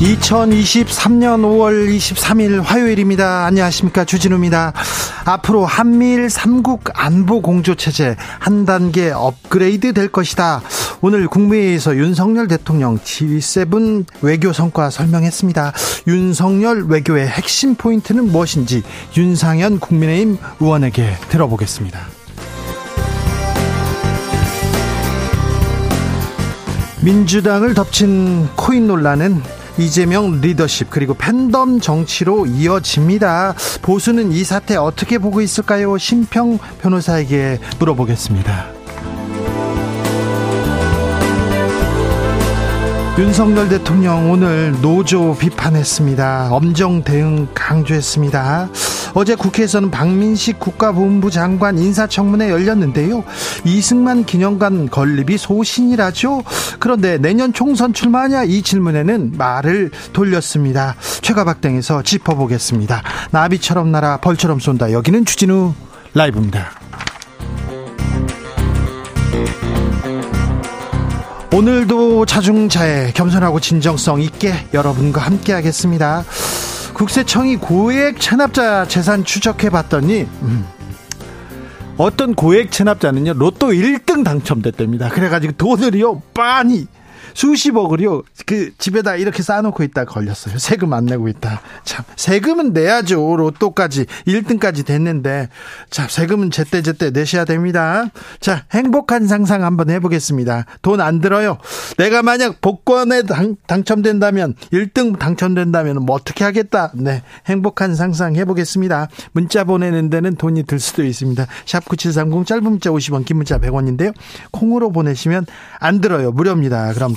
2023년 5월 23일 화요일입니다. 안녕하십니까. 주진우입니다. 앞으로 한미일 삼국 안보 공조 체제 한 단계 업그레이드 될 것이다. 오늘 국무회의에서 윤석열 대통령 G7 외교 성과 설명했습니다. 윤석열 외교의 핵심 포인트는 무엇인지 윤상현 국민의힘 의원에게 들어보겠습니다. 민주당을 덮친 코인 논란은 이재명 리더십 그리고 팬덤 정치로 이어집니다. 보수는 이 사태 어떻게 보고 있을까요? 심평 변호사에게 물어보겠습니다. 윤석열 대통령 오늘 노조 비판했습니다. 엄정 대응 강조했습니다. 어제 국회에서는 박민식 국가본부 장관 인사청문회 열렸는데요. 이승만 기념관 건립이 소신이라죠. 그런데 내년 총선 출마하냐 이 질문에는 말을 돌렸습니다. 최가박당에서 짚어보겠습니다. 나비처럼 날아 벌처럼 쏜다. 여기는 주진우 라이브입니다. 오늘도 자중자애 겸손하고 진정성 있게 여러분과 함께 하겠습니다. 국세청이 고액 체납자 재산 추적해 봤더니 음, 어떤 고액 체납자는요 로또 1등 당첨됐답니다. 그래가지고 돈을요 빤히 수십억을요 그 집에다 이렇게 쌓아놓고 있다 걸렸어요. 세금 안 내고 있다. 참 세금은 내야죠. 로또까지 1등까지 됐는데 자 세금은 제때 제때 내셔야 됩니다. 자 행복한 상상 한번 해보겠습니다. 돈 안 들어요. 내가 만약 복권에 당, 당첨된다면 1등 당첨된다면 뭐 어떻게 하겠다. 네 행복한 상상 해보겠습니다. 문자 보내는 데는 돈이 들 수도 있습니다. 샵9730 짧은 문자 50원 긴 문자 100원인데요. 콩으로 보내시면 안 들어요. 무료입니다. 그럼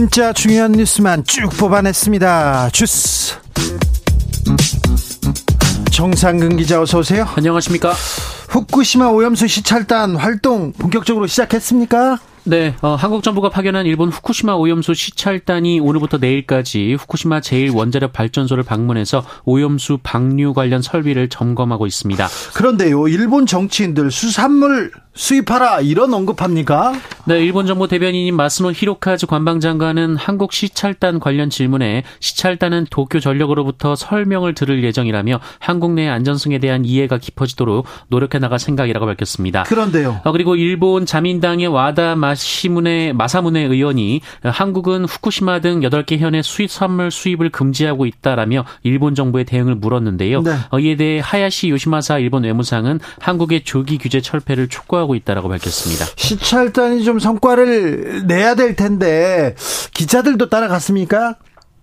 진짜 중요한 뉴스만 쭉 뽑아냈습니다. 주스. 정상근 기자 어서 오세요. 안녕하십니까. 후쿠시마 오염수 시찰단 활동 본격적으로 시작했습니까? 네, 어, 한국 정부가 파견한 일본 후쿠시마 오염수 시찰단이 오늘부터 내일까지 후쿠시마 제1원자력 발전소를 방문해서 오염수 방류 관련 설비를 점검하고 있습니다. 그런데요, 일본 정치인들 수산물 수입하라 이런 언급합니까? 네, 일본 정부 대변인인 마스노 히로카즈 관방장관은 한국 시찰단 관련 질문에 시찰단은 도쿄 전력으로부터 설명을 들을 예정이라며 한국 내 안전성에 대한 이해가 깊어지도록 노력해 나갈 생각이라고 밝혔습니다. 그런데요. 어, 그리고 일본 자민당의 와다 마시문의 마사문의 의원이 한국은 후쿠시마 등 8개 현의 수입산물 수입을 금지하고 있다라며 일본 정부의 대응을 물었는데요. 네. 어, 이에 대해 하야시 요시마사 일본 외무상은 한국의 조기 규제 철폐를 촉구 하고 하고 있다라고 밝혔습니다. 시찰단이 좀 성과를 내야 될 텐데 기자들도 따라갔습니까?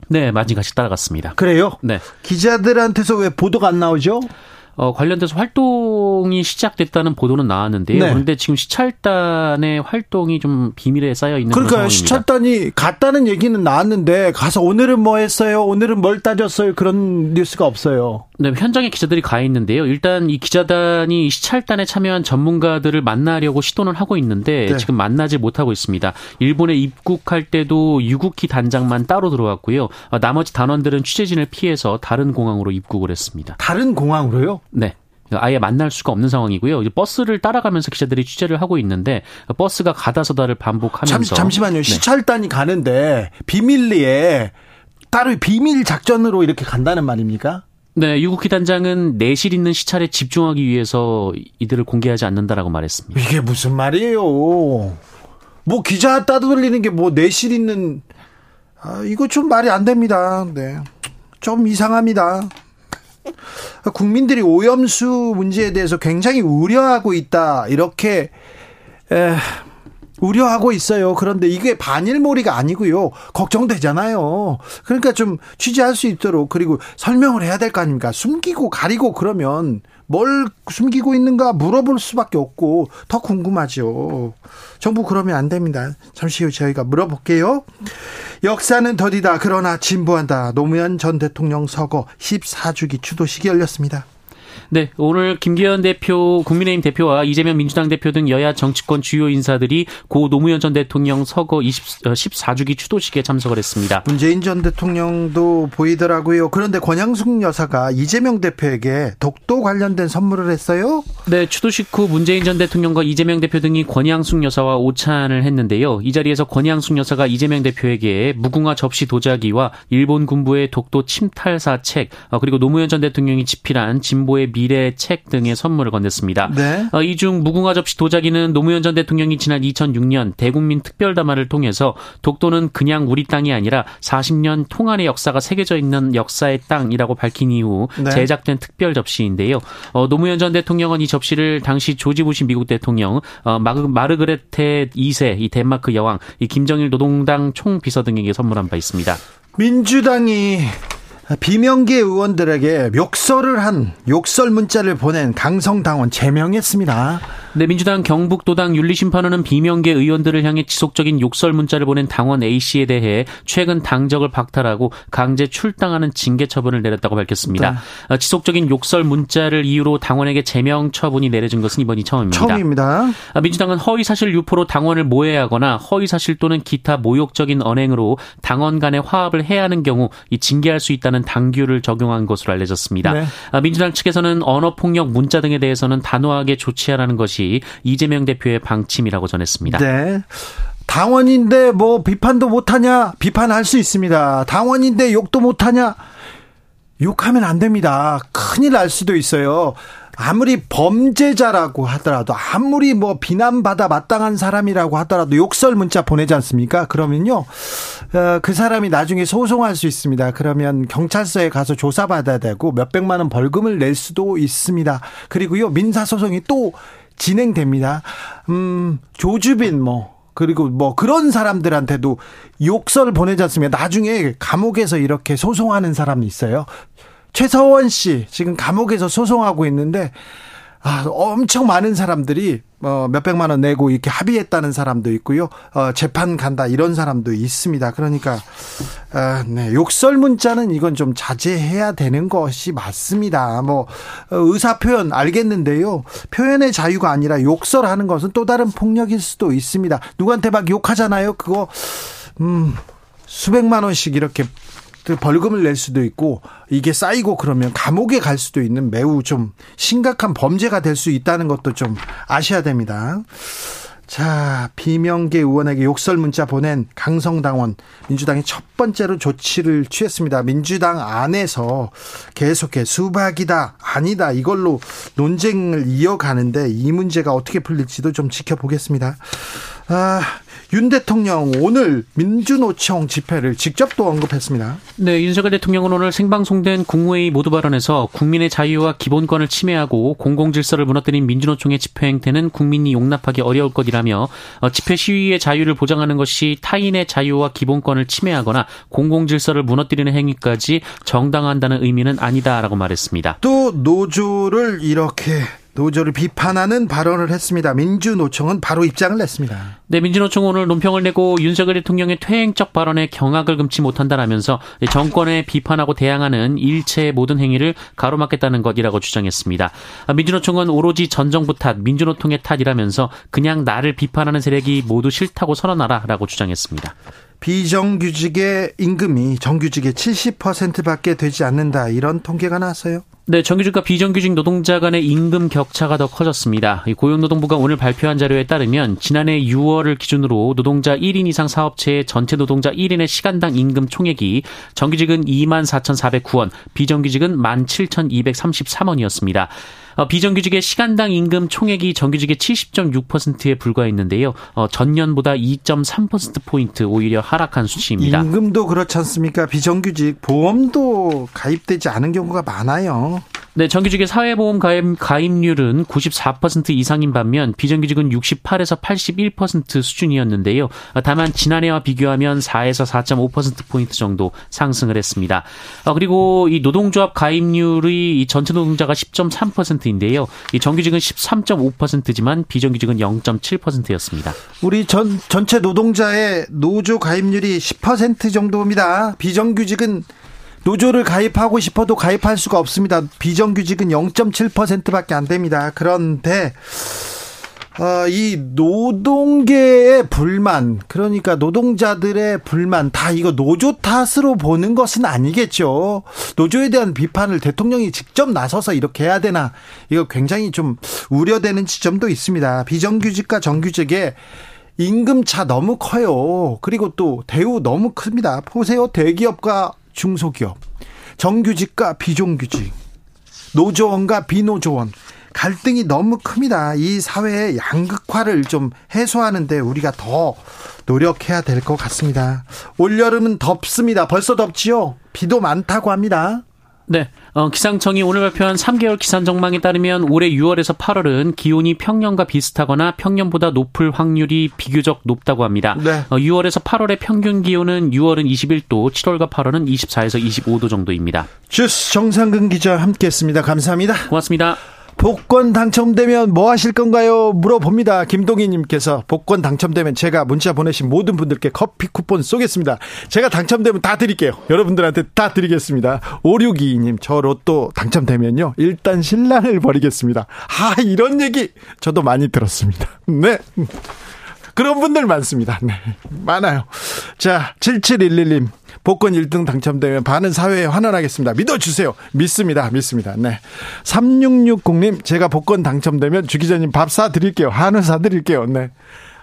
네, 많이 같이 따라갔습니다. 그래요? 네. 기자들한테서 왜 보도가 안 나오죠? 어, 관련돼서 활동이 시작됐다는 보도는 나왔는데요. 네. 그런데 지금 시찰단의 활동이 좀 비밀에 쌓여 있는 그러니까 시찰단이 갔다는 얘기는 나왔는데 가서 오늘은 뭐 했어요? 오늘은 뭘 따졌어요? 그런 뉴스가 없어요. 네, 현장에 기자들이 가 있는데요. 일단 이 기자단이 시찰단에 참여한 전문가들을 만나려고 시도는 하고 있는데 네. 지금 만나지 못하고 있습니다. 일본에 입국할 때도 유국희 단장만 따로 들어왔고요. 어, 나머지 단원들은 취재진을 피해서 다른 공항으로 입국을 했습니다. 다른 공항으로요? 네. 아예 만날 수가 없는 상황이고요. 버스를 따라가면서 기자들이 취재를 하고 있는데 버스가 가다서다를 반복하면서 잠 시, 만요 네. 시찰단이 가는데 비밀리에 따로 비밀 작전으로 이렇게 간다는 말입니까? 네, 유국희 단장은 내실 있는 시찰에 집중하기 위해서 이들을 공개하지 않는다라고 말했습니다. 이게 무슨 말이에요? 뭐 기자 따돌리는 게 뭐 내실 있는 아, 이거 좀 말이 안 됩니다. 네. 좀 이상합니다. 국민들이 오염수 문제에 대해서 굉장히 우려하고 있다. 이렇게 에, 우려하고 있어요. 그런데 이게 반일몰이가 아니고요. 걱정되잖아요. 그러니까 좀 취재할 수 있도록 그리고 설명을 해야 될 거 아닙니까? 숨기고 가리고 그러면 뭘 숨기고 있는가 물어볼 수밖에 없고 더 궁금하죠. 정부 그러면 안 됩니다. 잠시 후 저희가 물어볼게요. 역사는 더디다. 그러나 진보한다. 노무현 전 대통령 서거 14주기 추도식이 열렸습니다. 네, 오늘 김기현 대표, 국민의힘 대표와 이재명 민주당 대표 등 여야 정치권 주요 인사들이 고 노무현 전 대통령 서거 20, 14주기 어, 추도식에 참석을 했습니다. 문재인 전 대통령도 보이더라고요. 그런데 권양숙 여사가 이재명 대표에게 독도 관련된 선물을 했어요? 네, 추도식 후 문재인 전 대통령과 이재명 대표 등이 권양숙 여사와 오찬을 했는데요. 이 자리에서 권양숙 여사가 이재명 대표에게 무궁화 접시 도자기와 일본 군부의 독도 침탈사 책, 어, 그리고 노무현 전 대통령이 집필한 진보의 미래 책 등의 선물을 건넸습니다. 네. 어, 이중 무궁화 접시 도자기는 노무현 전 대통령이 지난 2006년 대국민 특별담화를 통해서 독도는 그냥 우리 땅이 아니라 40년 통안의 역사가 새겨져 있는 역사의 땅이라고 밝힌 이후 네. 제작된 특별 접시인데요. 어, 노무현 전 대통령은 이 접시를 당시 조지 부시 미국 대통령, 어, 마르, 그레테 2세 이 덴마크 여왕, 이 김정일 노동당 총비서 등에게 선물한 바 있습니다. 민주당이 비명계 의원들에게 욕설을 한 욕설 문자를 보낸 강성당원 제명했습니다. 네, 민주당 경북도당 윤리심판원은 비명계 의원들을 향해 지속적인 욕설 문자를 보낸 당원 A씨에 대해 최근 당적을 박탈하고 강제 출당하는 징계 처분을 내렸다고 밝혔습니다. 네. 어, 지속적인 욕설 문자를 이유로 당원에게 제명 처분이 내려진 것은 이번이 처음입니다. 처음입니다. 어, 민주당은 허위사실 유포로 당원을 모해하거나 허위사실 또는 기타 모욕적인 언행으로 당원 간의 화합을 해야 하는 경우 징계할 수 있다는 당규를 적용한 것으로 알려졌습니다. 네. 어, 민주당 측에서는 언어폭력 문자 등에 대해서는 단호하게 조치하라는 것이 이재명 대표의 방침이라고 전했습니다. 네. 당원인데 뭐 비판도 못하냐? 비판할 수 있습니다. 당원인데 욕도 못하냐? 욕하면 안 됩니다. 큰일 날 수도 있어요. 아무리 범죄자라고 하더라도 아무리 뭐 비난받아 마땅한 사람이라고 하더라도 욕설 문자 보내지 않습니까? 그러면요 어, 그 사람이 나중에 소송할 수 있습니다. 그러면 경찰서에 가서 조사받아야 되고 몇 백만 원 벌금을 낼 수도 있습니다. 그리고요 민사 소송이 또 진행됩니다. 음, 조주빈 뭐 그리고 뭐 그런 사람들한테도 욕설 보내지 않습니까? 나중에 감옥에서 이렇게 소송하는 사람이 있어요. 최서원 씨 지금 감옥에서 소송하고 있는데 아, 엄청 많은 사람들이 어, 몇백만 원 내고 이렇게 합의했다는 사람도 있고요. 어, 재판 간다 이런 사람도 있습니다. 그러니까 어, 네, 욕설 문자는 이건 좀 자제해야 되는 것이 맞습니다. 뭐 어, 의사 표현 알겠는데요. 표현의 자유가 아니라 욕설하는 것은 또 다른 폭력일 수도 있습니다. 누구한테 막 욕하잖아요. 그거 음 수백만 원씩 이렇게 벌금을 낼 수도 있고 이게 쌓이고 그러면 감옥에 갈 수도 있는 매우 좀 심각한 범죄가 될 수 있다는 것도 좀 아셔야 됩니다. 자, 비명계 의원에게 욕설 문자 보낸 강성당원 민주당이 첫 번째로 조치를 취했습니다. 민주당 안에서 계속해 수박이다, 아니다 이걸로 논쟁을 이어가는데 이 문제가 어떻게 풀릴지도 좀 지켜보겠습니다. 아, 윤 대통령 오늘 민주노총 집회를 직접 또 언급했습니다. 네, 윤석열 대통령은 오늘 생방송된 국무회의 모두 발언에서 국민의 자유와 기본권을 침해하고 공공질서를 무너뜨린 민주노총의 집회 행태는 국민이 용납하기 어려울 것이라며 어, 집회 시위의 자유를 보장하는 것이 타인의 자유와 기본권을 침해하거나 공공질서를 무너뜨리는 행위까지 정당한다는 의미는 아니다라고 말했습니다. 또 노조를 이렇게 노조를 비판하는 발언을 했습니다. 민주노총은 바로 입장을 냈습니다. 네, 민주노총은 오늘 논평을 내고 윤석열 대통령의 퇴행적 발언에 경악을 금치 못한다라면서 정권에 비판하고 대항하는 일체의 모든 행위를 가로막겠다는 것이라고 주장했습니다. 민주노총은 오로지 전 정부 탓, 민주노총의 탓이라면서 그냥 나를 비판하는 세력이 모두 싫다고 선언하라라고 주장했습니다. 비정규직의 임금이 정규직의 70%밖에 되지 않는다 이런 통계가 나왔어요. 네, 정규직과 비정규직 노동자 간의 임금 격차가 더 커졌습니다. 고용노동부가 오늘 발표한 자료에 따르면 지난해 6월을 기준으로 노동자 1인 이상 사업체의 전체 노동자 1인의 시간당 임금 총액이 정규직은 2만 4,409원, 비정규직은 17,233원이었습니다. 어, 비정규직의 시간당 임금 총액이 정규직의 70.6%에 불과했는데요. 어, 전년보다 2.3%포인트 오히려 하락한 수치입니다. 임금도 그렇지 않습니까? 비정규직 보험도 가입되지 않은 경우가 많아요. 네, 정규직의 사회보험 가입, 가입률은 94% 이상인 반면 비정규직은 68에서 81% 수준이었는데요. 다만 지난해와 비교하면 4에서 4.5%포인트 정도 상승을 했습니다. 어, 그리고 이 노동조합 가입률이 이 전체 노동자가 10.3%인데요. 이 정규직은 13.5%지만 비정규직은 0.7%였습니다. 우리 전, 전체 노동자의 노조 가입률이 10% 정도입니다. 비정규직은 노조를 가입하고 싶어도 가입할 수가 없습니다. 비정규직은 0.7%밖에 안 됩니다. 그런데 어, 이 노동계의 불만, 그러니까 노동자들의 불만, 다 이거 노조 탓으로 보는 것은 아니겠죠. 노조에 대한 비판을 대통령이 직접 나서서 이렇게 해야 되나, 이거 굉장히 좀 우려되는 지점도 있습니다. 비정규직과 정규직의 임금 차 너무 커요. 그리고 또 대우 너무 큽니다. 보세요. 대기업과 중소기업, 정규직과 비정규직, 노조원과 비노조원, 갈등이 너무 큽니다. 이 사회의 양극화를 좀 해소하는데 우리가 더 노력해야 될 것 같습니다. 올여름은 덥습니다. 벌써 덥지요? 비도 많다고 합니다. 네. 어, 기상청이 오늘 발표한 3개월 기상 전망에 따르면 올해 6월에서 8월은 기온이 평년과 비슷하거나 평년보다 높을 확률이 비교적 높다고 합니다. 네. 어, 6월에서 8월의 평균 기온은 6월은 21도, 7월과 8월은 24에서 25도 정도입니다. 주스 정상근 기자 함께했습니다. 감사합니다. 고맙습니다. 복권 당첨되면 뭐 하실 건가요? 물어봅니다. 김동희님께서 복권 당첨되면 제가 문자 보내신 모든 분들께 커피 쿠폰 쏘겠습니다. 제가 당첨되면 다 드릴게요. 여러분들한테 다 드리겠습니다. 5622님, 저 로또 당첨되면요. 일단 신랑을 버리겠습니다. 아, 이런 얘기 저도 많이 들었습니다. 네. 그런 분들 많습니다. 네. 많아요. 자, 7711님. 복권 1등 당첨되면 반은 사회에 환원하겠습니다. 믿어주세요. 믿습니다. 믿습니다. 네. 3660님, 제가 복권 당첨되면 주 기자님 밥 사드릴게요. 한우 사드릴게요. 네.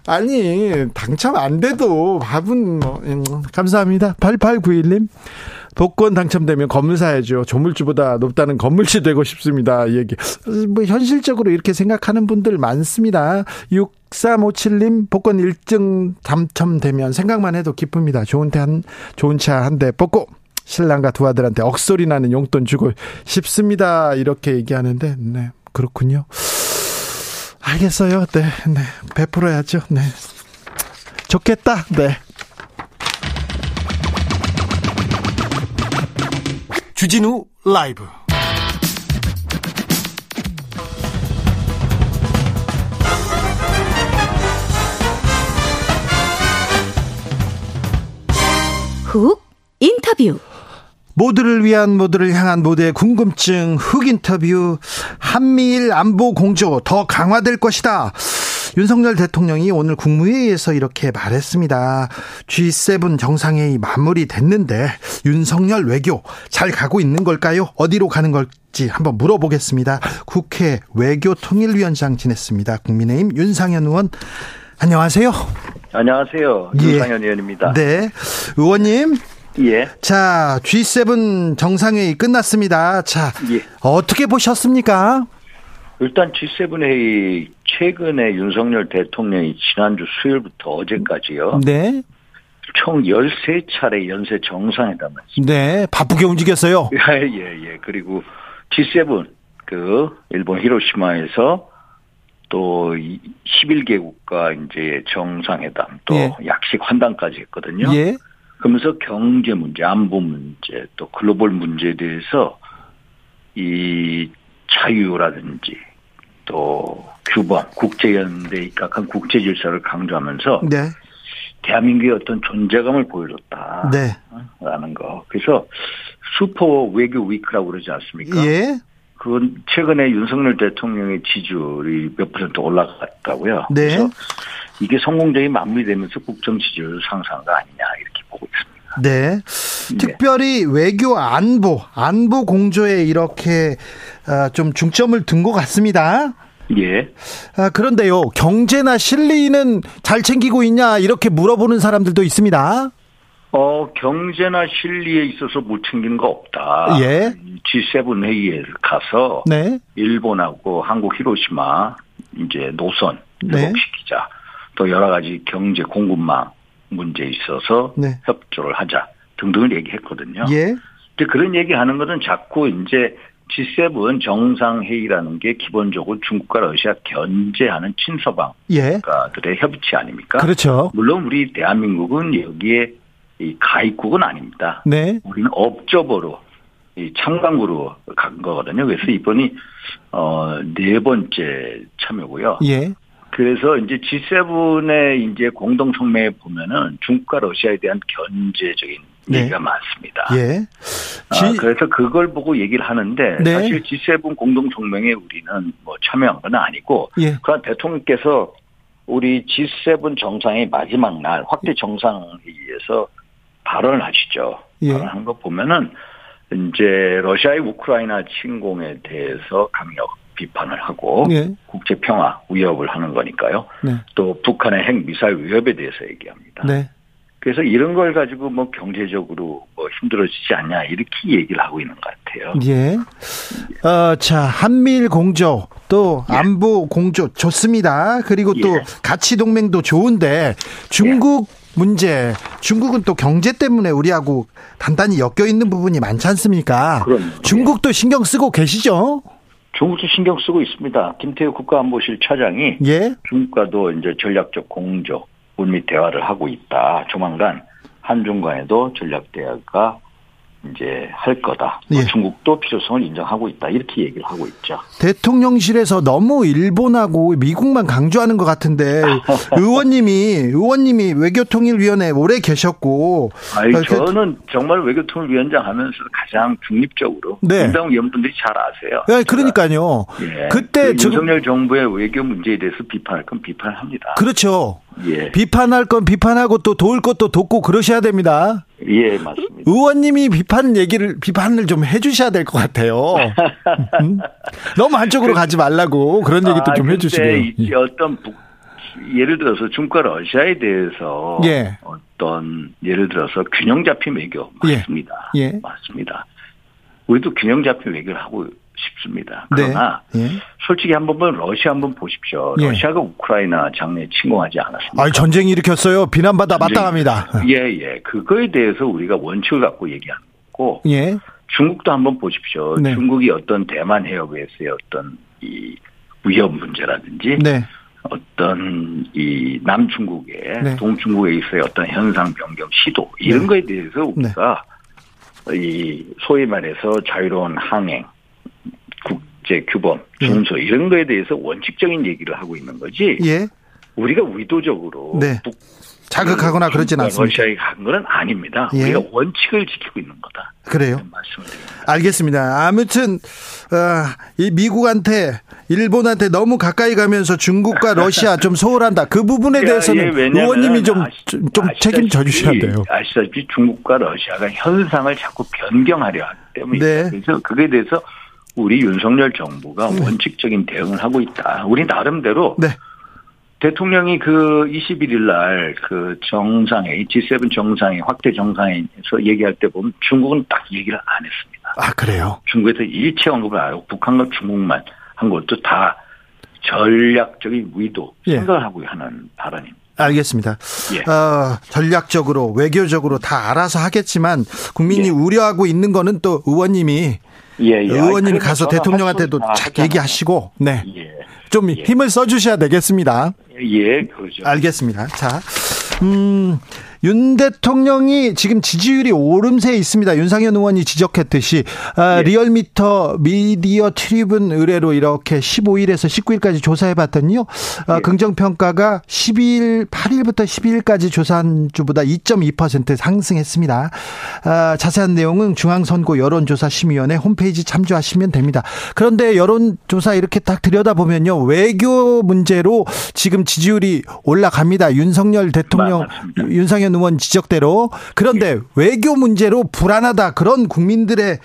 아니, 당첨 안 돼도 밥은 뭐, 음, 감사합니다. 8891님, 복권 당첨되면 건물 사야죠. 조물주보다 높다는 건물주 되고 싶습니다. 얘기. 뭐 현실적으로 이렇게 생각하는 분들 많습니다. 6357님 복권 1등 당첨되면 생각만 해도 기쁩니다. 좋은 차 한, 좋은 차 한 대 뽑고 신랑과 두 아들한테 억소리 나는 용돈 주고 싶습니다. 이렇게 얘기하는데, 네, 그렇군요. 알겠어요. 네, 네. 베풀어야죠. 네. 좋겠다. 네. 주진우 라이브. 훅 인터뷰. 모두를 위한 모두를 향한 모두의 궁금증 흑 인터뷰. 한미일 안보 공조 더 강화될 것이다. 윤석열 대통령이 오늘 국무회의에서 이렇게 말했습니다. G7 정상회의 마무리됐는데 윤석열 외교 잘 가고 있는 걸까요? 어디로 가는 걸지 한번 물어보겠습니다. 국회 외교통일위원장 지냈습니다. 국민의힘 윤상현 의원 안녕하세요. 안녕하세요. 예. 윤상현 의원입니다. 네. 의원님. 예. 자, G7 정상회의 끝났습니다. 자, 예. 어떻게 보셨습니까? 일단 G7 회의 최근에 윤석열 대통령이 지난주 수요일부터 어제까지요. 네. 총 13차례 연쇄 정상회담을 했습니다. 네, 바쁘게 움직였어요. 예, 예, 예. 그리고 G7 그 일본 히로시마에서 또 11개국과 이제 정상회담 또 예. 약식 환담까지 했거든요. 예. 그러면서 경제 문제, 안보 문제, 또 글로벌 문제에 대해서 이 자유라든지 또 규범, 국제연대에 입각한 국제 질서를 강조하면서 네. 대한민국의 어떤 존재감을 보여줬다. 네. 라는 거. 그래서 슈퍼 외교 위크라고 그러지 않습니까? 예. 그건 최근에 윤석열 대통령의 지지율이 몇 퍼센트 올라갔다고요. 네. 그래서 이게 성공적인 마무리되면서 국정 지지율 상승가 아니냐 이렇게 보고 있습니다. 네. 네. 특별히 외교 안보, 안보 공조에 이렇게 아, 좀 중점을 둔 것 같습니다. 예. 아, 그런데요, 경제나 실리는 잘 챙기고 있냐, 이렇게 물어보는 사람들도 있습니다. 어, 경제나 실리에 있어서 못 챙기는 거 없다. 예. G7 회의에 가서 네. 일본하고 한국 히로시마 이제 노선 네. 회복시키자. 네. 또 여러 가지 경제 공급망 문제에 있어서 네. 협조를 하자 등등을 얘기했거든요. 예. 근데 그런 얘기하는 것은 자꾸 이제 G7 정상회의라는 게 기본적으로 중국과 러시아 견제하는 친서방들의 예. 협치 아닙니까? 그렇죠. 물론 우리 대한민국은 여기에 이 가입국은 아닙니다. 네. 우리는 업적으로 이 참관구로 간 거거든요. 그래서 이번이 어 네 번째 참여고요. 예. 그래서 이제 G7의 이제 공동 성명에 보면은 중국과 러시아에 대한 견제적인 네. 얘기가 많습니다. 예. 아, 그래서 그걸 보고 얘기를 하는데 네. 사실 G7 공동 성명에 우리는 뭐 참여한 건 아니고 예. 그러나 대통령께서 우리 G7 정상의 마지막 날 확대 정상회의에서 발언을 하시죠. 예. 발언한 거 보면은 이제 러시아의 우크라이나 침공에 대해서 강력 비판을 하고 예. 국제 평화 위협을 하는 거니까요. 네. 또 북한의 핵 미사일 위협에 대해서 얘기합니다. 네. 그래서 이런 걸 가지고 뭐 경제적으로 뭐 힘들어지지 않냐 이렇게 얘기를 하고 있는 것 같아요. 예. 어, 자 한미일 공조 또 예. 안보 공조 좋습니다. 그리고 또 예. 가치 동맹도 좋은데 중국 예. 문제 중국은 또 경제 때문에 우리하고 단단히 엮여 있는 부분이 많지 않습니까? 그럼 중국도 신경 쓰고 계시죠? 중국도 신경 쓰고 있습니다. 김태우 국가안보실 차장이 예? 중국과도 이제 전략적 공조, 물밑 대화를 하고 있다. 조만간 한중 간에도 전략 대화가 이제 할 거다. 뭐 예. 중국도 필요성을 인정하고 있다. 이렇게 얘기를 하고 있죠. 대통령실에서 너무 일본하고 미국만 강조하는 것 같은데 의원님이 의원님이 외교통일위원회 오래 계셨고 아니, 어, 저는 정말 외교통일위원장 하면서 가장 중립적으로 네. 민당 의원분들이 잘 아세요. 네, 그러니까요. 예. 그때 그 윤석열 정부의 외교 문제에 대해서 비판할 건 비판합니다. 그렇죠. 예. 비판할 건 비판하고 또 도울 것도 돕고 그러셔야 됩니다. 예, 맞습니다. 의원님이 비판 얘기를 비판을 좀 해주셔야 될 것 같아요. 음? 너무 한쪽으로 그, 가지 말라고 그런 얘기도 아, 좀 해주시고요. 예. 어떤 북, 예를 들어서 중국과 러시아에 대해서 예. 어떤 예를 들어서 균형 잡힌 외교 예. 맞습니다. 예. 맞습니다. 우리도 균형 잡힌 외교를 하고 싶습니다. 그러나 네. 예. 솔직히 한번 보면 러시아 한번 보십시오. 예. 러시아가 우크라이나 장래에 침공하지 않았습니다. 아, 전쟁 일으켰어요. 비난받아 마땅합니다. 예, 예. 그거에 대해서 우리가 원칙을 갖고 얘기하는 거고. 예. 중국도 한번 보십시오. 네. 중국이 어떤 대만 해협에서의 어떤 이 위협 문제라든지 네. 어떤 이 남중국의 네. 동중국에 있어의 어떤 현상 변경 시도 이런 네. 거에 대해서 우리가 이 소위 말해서 자유로운 항행 국제 규범, 예. 준수 이런 거에 대해서 원칙적인 얘기를 하고 있는 거지. 예. 우리가 의도적으로 네. 북, 자극하거나 그러진 않습니다. 러시아에 간 거는 아닙니다. 예. 우리가 원칙을 지키고 있는 거다. 그래요. 말씀드립니다. 알겠습니다. 아무튼 어, 이 미국한테 일본한테 너무 가까이 가면서 중국과 러시아 좀 소홀한다. 그 부분에 대해서는 예, 의원님이 좀, 아시, 좀 책임져 주셔야 돼요. 아시다시피 중국과 러시아가 현상을 자꾸 변경하려 하기 때문에 네. 그래서 그에 대해서 우리 윤석열 정부가 네. 원칙적인 대응을 하고 있다. 우리 나름대로 네. 대통령이 그 21일 날 그 정상회 G7 정상회 확대 정상회에서 얘기할 때 보면 중국은 딱 얘기를 안 했습니다. 아 그래요? 중국에서 일체 언급을 안 하고 북한과 중국만 한 것도 다 전략적인 의도 예. 생각을 하고 하는 발언입니다. 알겠습니다. 예. 어, 전략적으로 외교적으로 다 알아서 하겠지만 국민이 예. 우려하고 있는 거는 또 의원님이 예, 예. 의원님이 아니, 가서 대통령한테도 할착다 얘기하시고 네. 예. 좀 예. 힘을 써 주셔야 되겠습니다. 예, 그러죠. 알겠습니다. 자, 음, 윤 대통령이 지금 지지율이 오름세에 있습니다. 윤상현 의원이 지적했듯이 아, 예. 리얼미터 미디어트리뷴 의뢰로 이렇게 15일에서 19일까지 조사해 봤더니요. 아, 예. 긍정 평가가 12일, 8일부터 12일까지 조사한 주보다 2.2% 상승했습니다. 아, 자세한 내용은 중앙선거 여론조사 심의위원회 홈페이지 참조하시면 됩니다. 그런데 여론조사 이렇게 딱 들여다보면요. 외교 문제로 지금 지지율이 올라갑니다. 윤석열 대통령, 맞습니다. 윤상현 윤상현 의원 지적대로 그런데 예. 외교 문제로 불안하다 그런 국민들의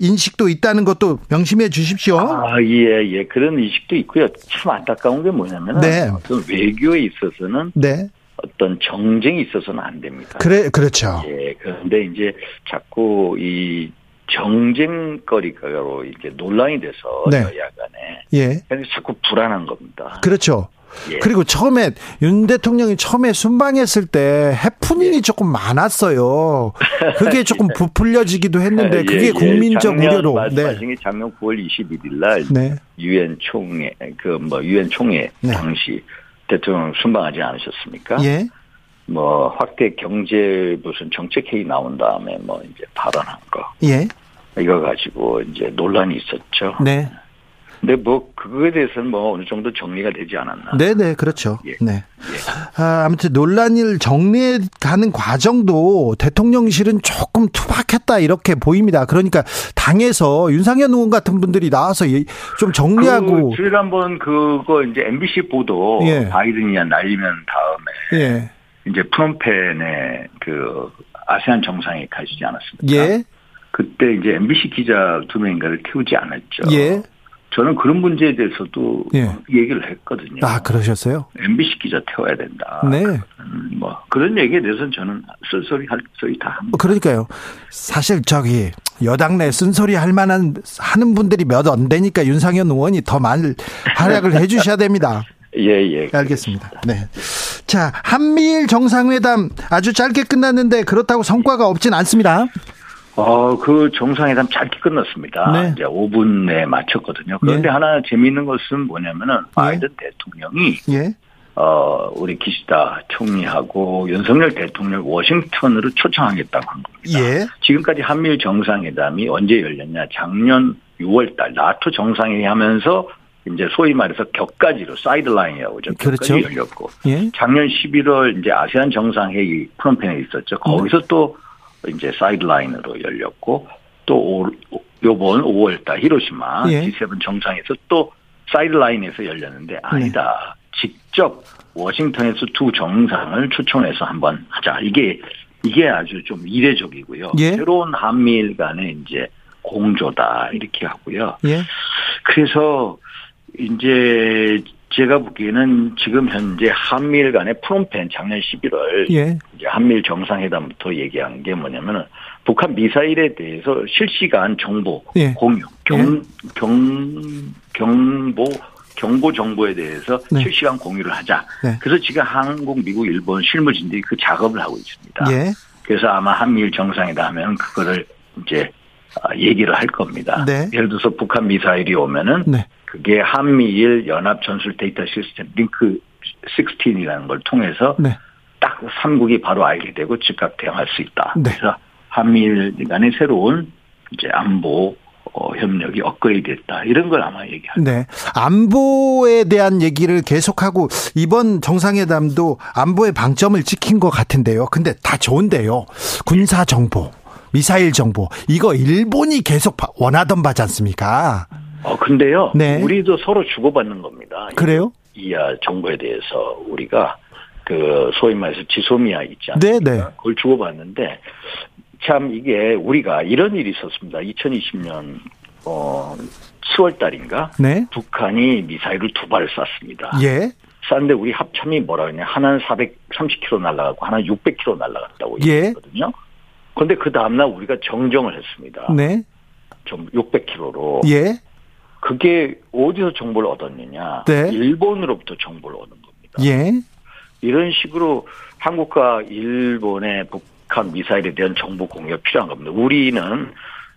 인식도 있다는 것도 명심해 주십시오. 아, 예, 예. 그런 인식도 있고요. 참 안타까운 게 뭐냐면 네. 어떤 외교에 있어서는 네. 어떤 정쟁이 있어서는 안 됩니다. 그래, 그렇죠. 예. 그런데 이제 자꾸 이 정쟁거리가로 이제 논란이 돼서 네. 여야 간에 예. 자꾸 불안한 겁니다. 그렇죠. 예. 그리고 처음에 윤 대통령이 처음에 순방했을 때 해프닝이 예. 조금 많았어요. 그게 조금 예. 부풀려지기도 했는데 예, 그게 예. 국민적 우려로. 말씀하신 네. 작년 9월 21일 날 네. 유엔 총회 그 뭐 유엔 총회 네. 당시 대통령 순방하지 않으셨습니까? 예. 뭐 확대 경제 무슨 정책 회의 나온 다음에 뭐 이제 발언한 거. 예. 이거 가지고 이제 논란이 있었죠. 네. 근데 뭐 그거에 대해서는 뭐 어느 정도 정리가 되지 않았나. 네네 네, 그렇죠. 예. 네. 예. 아, 아무튼 논란을 정리가는 과정도 대통령실은 조금 투박했다 이렇게 보입니다. 그러니까 당에서 윤상현 의원 같은 분들이 나와서 좀 정리하고. 그 지난번 그거 이제 MBC 보도 예. 바이든이 날리면 다음에 예. 이제 프롬펜에 그 아세안 정상에 가시지 않았습니까? 예. 그때 이제 MBC 기자 두 명인가를 태우지 않았죠. 예. 저는 그런 문제에 대해서도 예. 얘기를 했거든요. 아, 그러셨어요? MBC 기자 태워야 된다. 네. 음, 뭐, 그런 얘기에 대해서는 저는 쓸소리 할 소리 다 합니다. 그러니까요. 사실 저기, 여당 내 쓴소리 할 만한, 하는 분들이 몇 안 되니까 윤상현 의원이 더 많이 활약을 해 주셔야 됩니다. 예, 예. 알겠습니다. 네. 자, 한미일 정상회담 아주 짧게 끝났는데 그렇다고 성과가 없진 않습니다. 어, 그 정상회담 짧게 끝났습니다. 네. 이제 5분 내에 마쳤거든요. 그런데 네. 하나 재미있는 것은 뭐냐면은 네. 바이든 네. 대통령이 예. 어, 우리 기시다 총리하고 윤석열 대통령 워싱턴으로 초청하겠다고 한 겁니다. 예. 지금까지 한미일 정상회담이 언제 열렸냐? 작년 6월 달 나토 정상회의 하면서 이제 소위 말해서 곁가지로 사이드라인이라고 죠 그렇죠. 열렸고 예. 작년 11월 이제 아세안 정상회의 프놈펜에 있었죠. 거기서 네. 또 이제 사이드라인으로 열렸고 또 요번 5월달 히로시마 예. G7 정상에서 또 사이드라인에서 열렸는데 아니다. 네. 직접 워싱턴에서 두 정상을 초청해서 한번 하자. 이게 이게 아주 좀 이례적이고요. 예. 새로운 한미일 간의 이제 공조다 이렇게 하고요. 예. 그래서 이제 제가 보기에는 지금 현재 한미일 간의 프롬펜 작년 11월 예. 한미일 정상회담부터 얘기한 게 뭐냐면은 북한 미사일에 대해서 실시간 정보 예. 공유, 경, 예. 경, 경보, 경보 정보에 대해서 네. 실시간 공유를 하자. 네. 그래서 지금 한국, 미국, 일본 실무진들이 그 작업을 하고 있습니다. 예. 그래서 아마 한미일 정상회담 하면 그거를 이제 아, 얘기를 할 겁니다. 네. 예를 들어서 북한 미사일이 오면은 네. 그게 한미일 연합 전술 데이터 시스템 링크 16이라는 걸 통해서 네. 딱 3국이 바로 알게 되고 즉각 대응할 수 있다. 네. 그래서 한미일 간의 새로운 이제 안보 어, 협력이 업그레이드됐다 이런 걸 아마 얘기할 네. 안보에 대한 얘기를 계속하고 이번 정상회담도 안보의 방점을 찍힌 것 같은데요. 근데 다 좋은데요. 군사 정보, 미사일 정보 이거 일본이 계속 원하던 바지 않습니까? 어, 근데요. 네. 우리도 서로 주고받는 겁니다. 그래요? 이하 정보에 대해서 우리가 그 소위 말해서 지소미아 있지 않습니까? 네, 네. 그걸 주고받는데 참 이게 우리가 이런 일이 있었습니다. 2020년 어 10월 달인가? 네. 북한이 미사일을 두 발을 쐈습니다. 예. 쐈는데 우리 합참이 뭐라 그러냐. 하나는 430km 날아가고 하나는 600km 날아갔다고 예. 얘기했거든요. 그런데 그 다음날 우리가 정정을 했습니다. 네. 좀 600km로. 예. 그게 어디서 정보를 얻었느냐? 네. 일본으로부터 정보를 얻은 겁니다. 예. 이런 식으로 한국과 일본의 북한 미사일에 대한 정보 공유가 필요한 겁니다. 우리는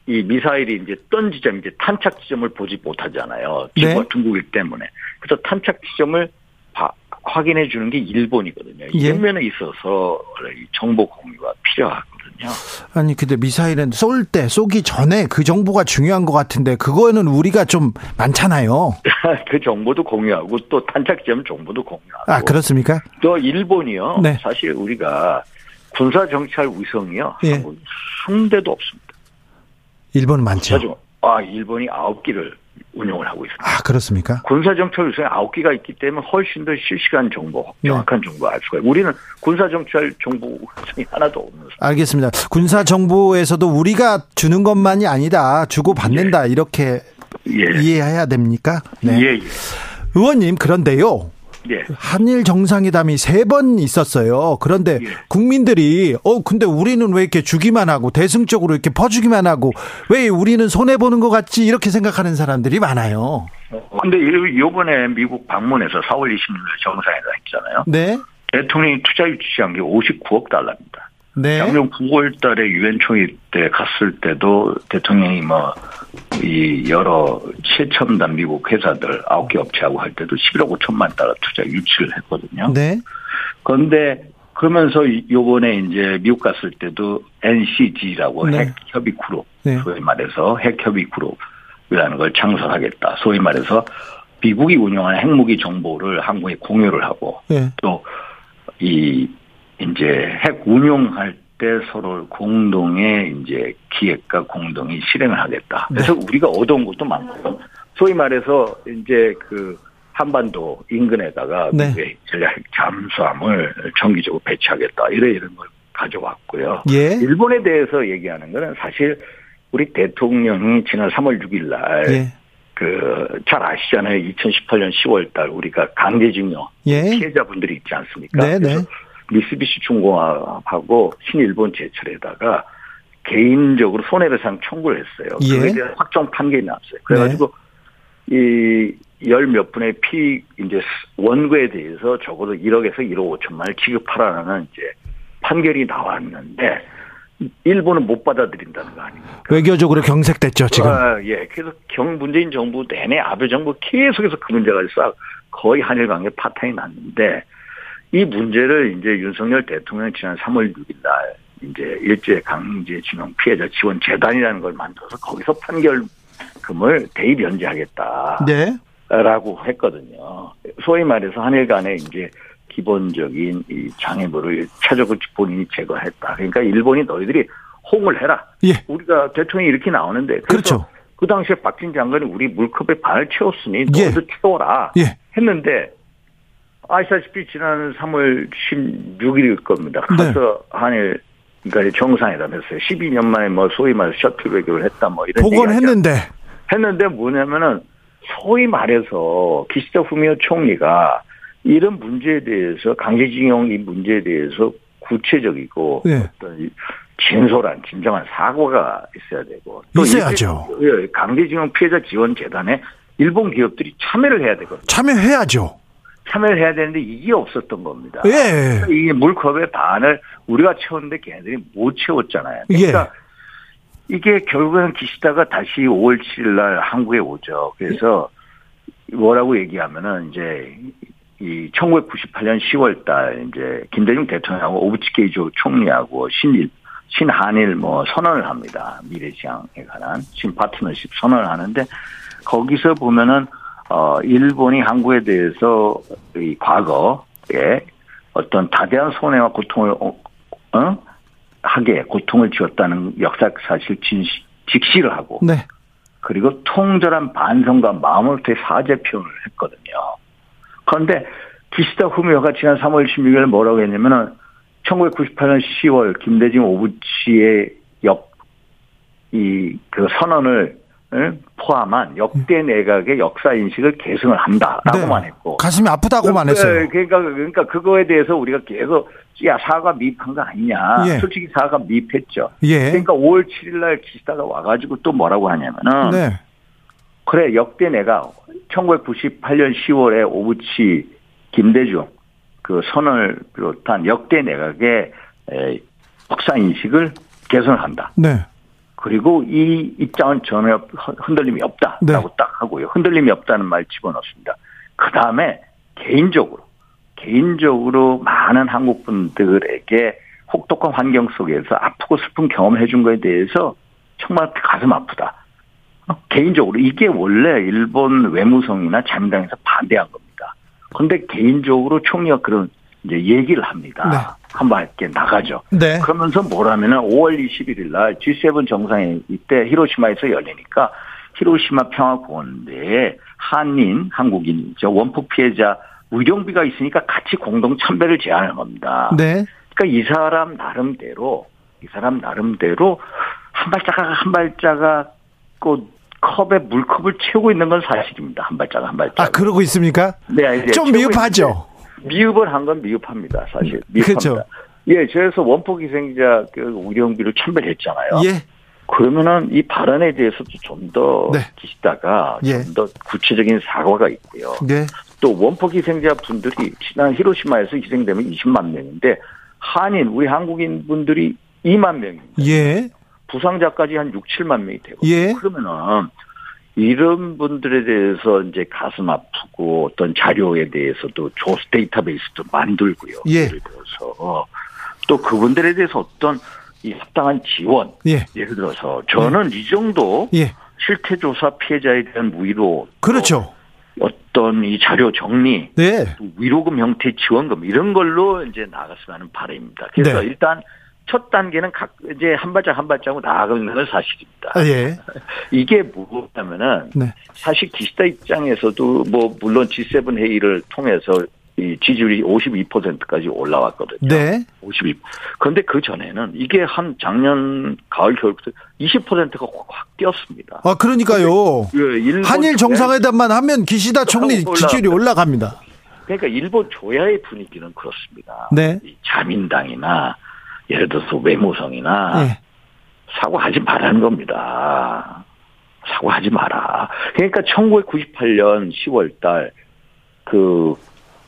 이 미사일이 이제 던지점, 이제 탄착 지점을 보지 못하잖아요. 네. 중국이기 때문에. 그래서 탄착 지점을 바, 확인해 주는 게 일본이거든요. 이런 예. 면에 있어서 정보 공유가 필요하고 거거든요. 아니 근데 미사일은 쏠 때 쏘기 전에 그 정보가 중요한 것 같은데 그거는 우리가 좀 많잖아요. 그 정보도 공유하고 또 탄착지점 정보도 공유하고. 아 그렇습니까? 또 일본이요. 네. 사실 우리가 군사 정찰 위성이요. 예. 한 대도 없습니다. 일본은 많죠. 아 일본이 아홉 기를 운영을 하고 있습니다. 아, 그렇습니까? 군사정찰 요새 9개가 있기 때문에 훨씬 더 실시간 정보, 네. 정확한 네. 정보 알 수가 있어요. 우리는 군사정찰 정보성이 하나도 없는 알겠습니다. 군사정보에서도 우리가 주는 것만이 아니다. 주고 받는다. 예. 이렇게 예. 이해해야 됩니까? 네. 예, 예. 의원님, 그런데요. 예. 한일 정상회담이 세 번 있었어요. 그런데 예. 국민들이 어 근데 우리는 왜 이렇게 주기만 하고 대승적으로 이렇게 퍼주기만 하고 왜 우리는 손해 보는 것 같지 이렇게 생각하는 사람들이 많아요. 근데 요번에 미국 방문해서 4월 26일 정상회담 했잖아요. 네. 대통령이 투자 유치한 게 59억 달러입니다. 네. 작년 9월 달에 유엔 총회 때 갔을 때도 대통령이 뭐, 이 여러 최첨단 미국 회사들 9개 업체하고 할 때도 11억 5천만 달러 투자 유치를 했거든요. 네. 그런데 그러면서 요번에 이제 미국 갔을 때도 NCG라고 네. 핵 협의 그룹, 네. 소위 말해서 핵 협의 그룹이라는 걸 창설하겠다. 소위 말해서 미국이 운영하는 핵무기 정보를 한국에 공유를 하고 네. 또이 이제 핵 운용할 때 서로 공동의 이제 기획과 공동이 실행을 하겠다. 네. 그래서 네. 우리가 얻어온 것도 많고요. 소위 말해서 이제 그 한반도 인근에다가 네. 전략 잠수함을 정기적으로 배치하겠다. 이래 이런 걸 가져왔고요. 예. 일본에 대해서 얘기하는 거는 사실 우리 대통령이 지난 3월 6일 날 예. 그잘 아시잖아요. 2018년 10월 달 우리가 강제징용 예. 피해자분들이 있지 않습니까? 네, 네. 미쓰비시 중공업하고 신일본 제철에다가 개인적으로 손해배상 청구를 했어요. 예. 그에 대한 확정 판결이 났어요. 그래가지고 네. 이열 몇 분의 피 이제 원고에 대해서 적어도 1억에서 1억 5천만을 지급하라는 이제 판결이 나왔는데 일본은 못 받아들인다는 거 아닙니까? 외교적으로 경색됐죠 지금. 아, 예. 그래서 경 문재인 정부 내내 아베 정부 계속해서 그 문제가 있어 거의 한일 관계 파탄이 났는데 이 문제를 이제 윤석열 대통령 지난 3월 6일 날 이제 일제 강제징용 피해자 지원 재단이라는 걸 만들어서 거기서 판결금을 대입 연재하겠다. 네. 라고 했거든요. 소위 말해서 한일 간에 이제 기본적인 이 장애물을 차적을 본인이 제거했다. 그러니까 일본이 너희들이 홍을 해라. 예. 우리가 대통령이 이렇게 나오는데 그렇죠. 그 당시에 박진 장관이 우리 물컵에 반을 채웠으니 너희도 예. 채워라. 예. 했는데 아시다시피 지난 3월 16일일 겁니다. 가서 네. 한일 그러니까 정상회담 했어요. 12년 만에 뭐 소위 말해서 셔틀 외교를 했다 뭐 이런 복원했는데 했는데 뭐냐면은 소위 말해서 기시다 후미오 총리가 이런 문제에 대해서 강제징용 이 문제에 대해서 구체적이고 네. 어떤 진솔한 진정한 사고가 있어야 되고 또 있어야죠. 강제징용 피해자 지원 재단에 일본 기업들이 참여를 해야 되거든요. 참여해야죠. 참여를 해야 되는데 이게 없었던 겁니다. 예. 이게 물컵의 반을 우리가 채웠는데 걔네들이 못 채웠잖아요. 그러니까 예. 이게 결국에는 기시다가 다시 5월 7일 날 한국에 오죠. 그래서 뭐라고 얘기하면은 이제 이 1998년 10월 달 이제 김대중 대통령하고 오부치 게이조 총리하고 신일 신한일 뭐 선언을 합니다. 미래지향에 관한 신 파트너십 선언을 하는데 거기서 보면은 어, 일본이 한국에 대해서 이 과거에 어떤 다대한 손해와 고통을, 어, 어? 하게 고통을 지었다는 역사 사실 진시, 직시를 하고. 네. 그리고 통절한 반성과 마음을 되 사죄 표현을 했거든요. 그런데 기시다 후미오가 지난 3월 16일 뭐라고 했냐면은 1998년 10월 김대중 오부치의 역, 이, 그 선언을 포함한 역대 내각의 역사 인식을 계승을 한다라고만 네. 했고 가슴이 아프다고만 했어요. 그러니까 그러니까 그거에 대해서 우리가 계속 야 사과 미입한 거 아니냐. 예. 솔직히 사과 미입했죠. 예. 그러니까 5월 7일 날 기시다가 와가지고 또 뭐라고 하냐면은 네. 그래 역대 내각 1998년 10월에 오부치 김대중 그 선언을 비롯한 역대 내각의 역사 인식을 개선을 한다. 네. 그리고 이 입장은 전혀 흔들림이 없다라고 네. 딱 하고요. 흔들림이 없다는 말 집어넣습니다. 그 다음에 개인적으로 개인적으로 많은 한국 분들에게 혹독한 환경 속에서 아프고 슬픈 경험을 해준 거에 대해서 정말 가슴 아프다. 개인적으로 이게 원래 일본 외무성이나 자민당에서 반대한 겁니다. 그런데 개인적으로 총리가 그런 이제 얘기를 합니다. 네. 한번 이렇게 나가죠. 네. 그러면서 뭐라면은 5월 21일 날 G7 정상회 이때 히로시마에서 열리니까 히로시마 평화공원대에 한인, 한국인이죠. 원폭 피해자 의료비가 있으니까 같이 공동 참배를 제안한 겁니다. 네. 그러니까 이 사람 나름대로 이 사람 나름대로 한 발자각 한 발자각 그 컵에 물컵을 채우고 있는 건 사실입니다. 한 발자각 한 발자각. 아 그러고 있습니까? 네, 이제 좀 미흡하죠. 미흡을 한 건 미흡합니다. 사실 미흡합니다. 그렇죠. 예, 그래서 원폭 희생자 그 의료비를 참배했잖아요. 예. 그러면은 이 발언에 대해서도 좀더 네. 기시다가 예. 좀더 구체적인 사과가 있고요. 네. 또 원폭 희생자 분들이 지난 히로시마에서 희생되면 20만 명인데 한인 우리 한국인 분들이 2만 명입니다. 예. 부상자까지 한 6, 7만 명이 되고 예. 그러면은 이런 분들에 대해서 이제 가슴 아프고 어떤 자료에 대해서도 조스 데이터베이스도 만들고요. 예. 예를 들어서 또 그분들에 대해서 어떤 이 합당한 지원 예. 예를 들어서 저는 이 정도 예. 실태 조사 피해자에 대한 위로 그렇죠. 또 어떤 이 자료 정리 네. 또 위로금 형태 지원금 이런 걸로 이제 나갔으면 하는 바람입니다. 그래서 네. 일단 첫 단계는 각 이제 한 발짝 한 발짝으로 나아가는 건 사실입니다. 아, 예. 이게 뭐냐면은 네. 사실 기시다 입장에서도 뭐 물론 G7 회의를 통해서 이 지지율이 52%까지 올라왔거든요. 네. 52. 그런데 그 전에는 이게 한 작년 가을 겨울부터 20%가 확 뛰었습니다. 아 그러니까요. 예, 일본 한일 정상회담만 하면 기시다 총리. 지지율이 올라갑니다. 그러니까 일본 조야의 분위기는 그렇습니다. 네. 이 자민당이나 예를 들어서 외모성이나 예. 사과하지 말라는 겁니다. 사과하지 마라. 그러니까 1998년 10월 달, 그,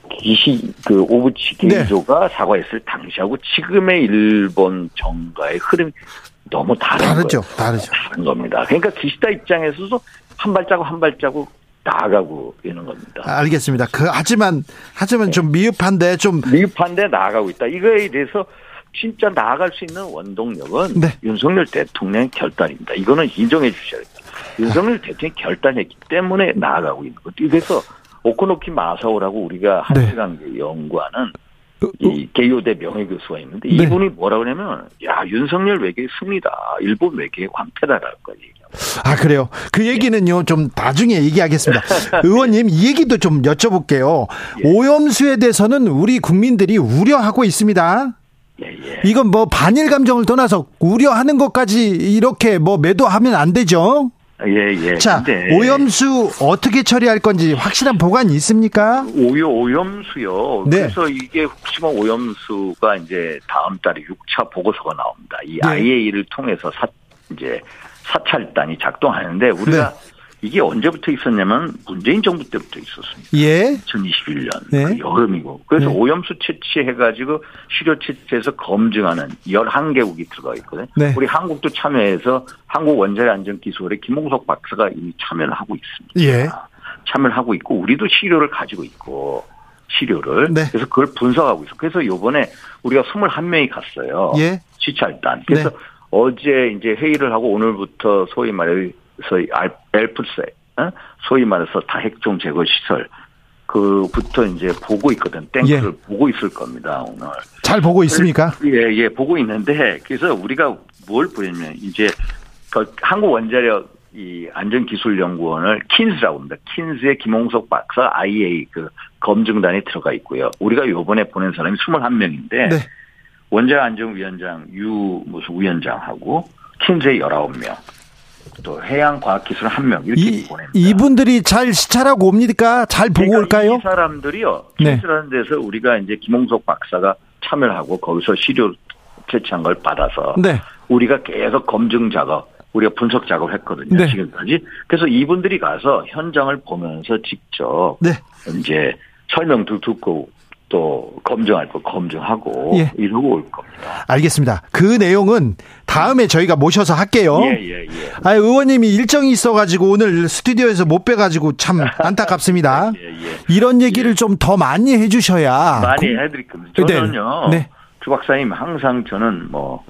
기시, 그, 오부치 네. 게이조가 사과했을 당시하고 지금의 일본 정가의 흐름이 너무 다른 다르죠. 거예요. 다르죠. 다른 겁니다. 그러니까 기시다 입장에서도 한 발자국 한 발자국 나아가고 있는 겁니다. 알겠습니다. 그 하지만 하지만 좀 미흡한데 좀 미흡한데 나아가고 있다. 이거에 대해서 진짜 나아갈 수 있는 원동력은 네. 윤석열 대통령의 결단입니다. 이거는 인정해 주셔야 됩니다. 윤석열 대통령이 결단했기 때문에 나아가고 있는 거죠. 그래서 오코노키 마사오라고 우리가 네. 한시간계 연구하는 어, 어, 이 개요대 명예 교수가 있는데 네. 이분이 뭐라 그러냐면 야 윤석열 외교의 승리다. 일본 외교의 광패다라고 얘기합니다. 아 그래요. 그 얘기는요 좀 나중에 얘기하겠습니다. 의원님 이 얘기도 좀 여쭤볼게요. 예. 오염수에 대해서는 우리 국민들이 우려하고 있습니다. 예, 예. 이건 뭐 반일 감정을 떠나서 우려하는 것까지 이렇게 뭐 매도하면 안 되죠. 예, 예. 자, 오염수 어떻게 처리할 건지 확실한 보관이 있습니까? 오요 오염수요. 네. 그래서 이게 혹시나 오염수가 이제 다음 달에 6차 보고서가 나옵니다. 이 네. IAEA를 통해서 사 이제 사찰단이 작동하는데 우리가 네. 이게 언제부터 있었냐면 문재인 정부 때부터 있었습니다. 예. 2021년 네. 그 여름이고 그래서 네. 오염수 채취해가지고 시료 채취해서 검증하는 11개국이 들어가 있거든요. 네. 우리 한국도 참여해서 한국 원자력 안전 기술에 김홍석 박사가 이미 참여를 하고 있습니다. 예. 참여를 하고 있고 우리도 시료를 가지고 있고 시료를 네. 그래서 그걸 분석하고 있어. 그래서 요번에 우리가 21명이 갔어요. 예. 시찰단. 그래서 네. 어제 이제 회의를 하고 오늘부터 소위 말해 서 알- 엘프세 어? 소위 말해서 다핵종 제거 시설 그부터 이제 보고 있거든. 땡크를 예. 보고 있을 겁니다 오늘. 잘 보고 있습니까? 예, 예, 보고 있는데, 그래서 우리가 뭘 보냐면, 이제, 그 한국 원자력 이 안전기술연구원을 킨스라고 합니다. 킨스의 김홍석 박사 IA 그 검증단에 들어가 있고요. 우리가 요번에 보낸 사람이 21명인데, 네. 원자력 안전위원장 유 무슨 위원장하고 킨스의 19명, 또 해양과학기술 1명, 이렇게 이, 보냅니다. 이분들이 잘 시찰하고 옵니까? 잘 보고 그러니까 올까요? 이 사람들이요. 네. 킨스라는 데서 우리가 이제 김홍석 박사가 참여를 하고 거기서 시료 채취한 걸 받아서 네. 우리가 계속 검증 작업, 우리가 분석 작업을 했거든요. 네. 지금까지. 그래서 이분들이 가서 현장을 보면서 직접 네. 이제 설명도 듣고 또 검증할 거 검증하고 예. 이러고 올 겁니다. 알겠습니다. 그 내용은 다음에 저희가 모셔서 할게요. 예, 예, 예. 아, 의원님이 일정이 있어가지고 오늘 스튜디오에서 못 뵈가지고 참 안타깝습니다. 예, 예. 이런 얘기를 좀 더 많이 해주셔야. 많이 고- 해드릴 겁니다. 네. 저는요. 네. 주 박사님 항상 저는 뭐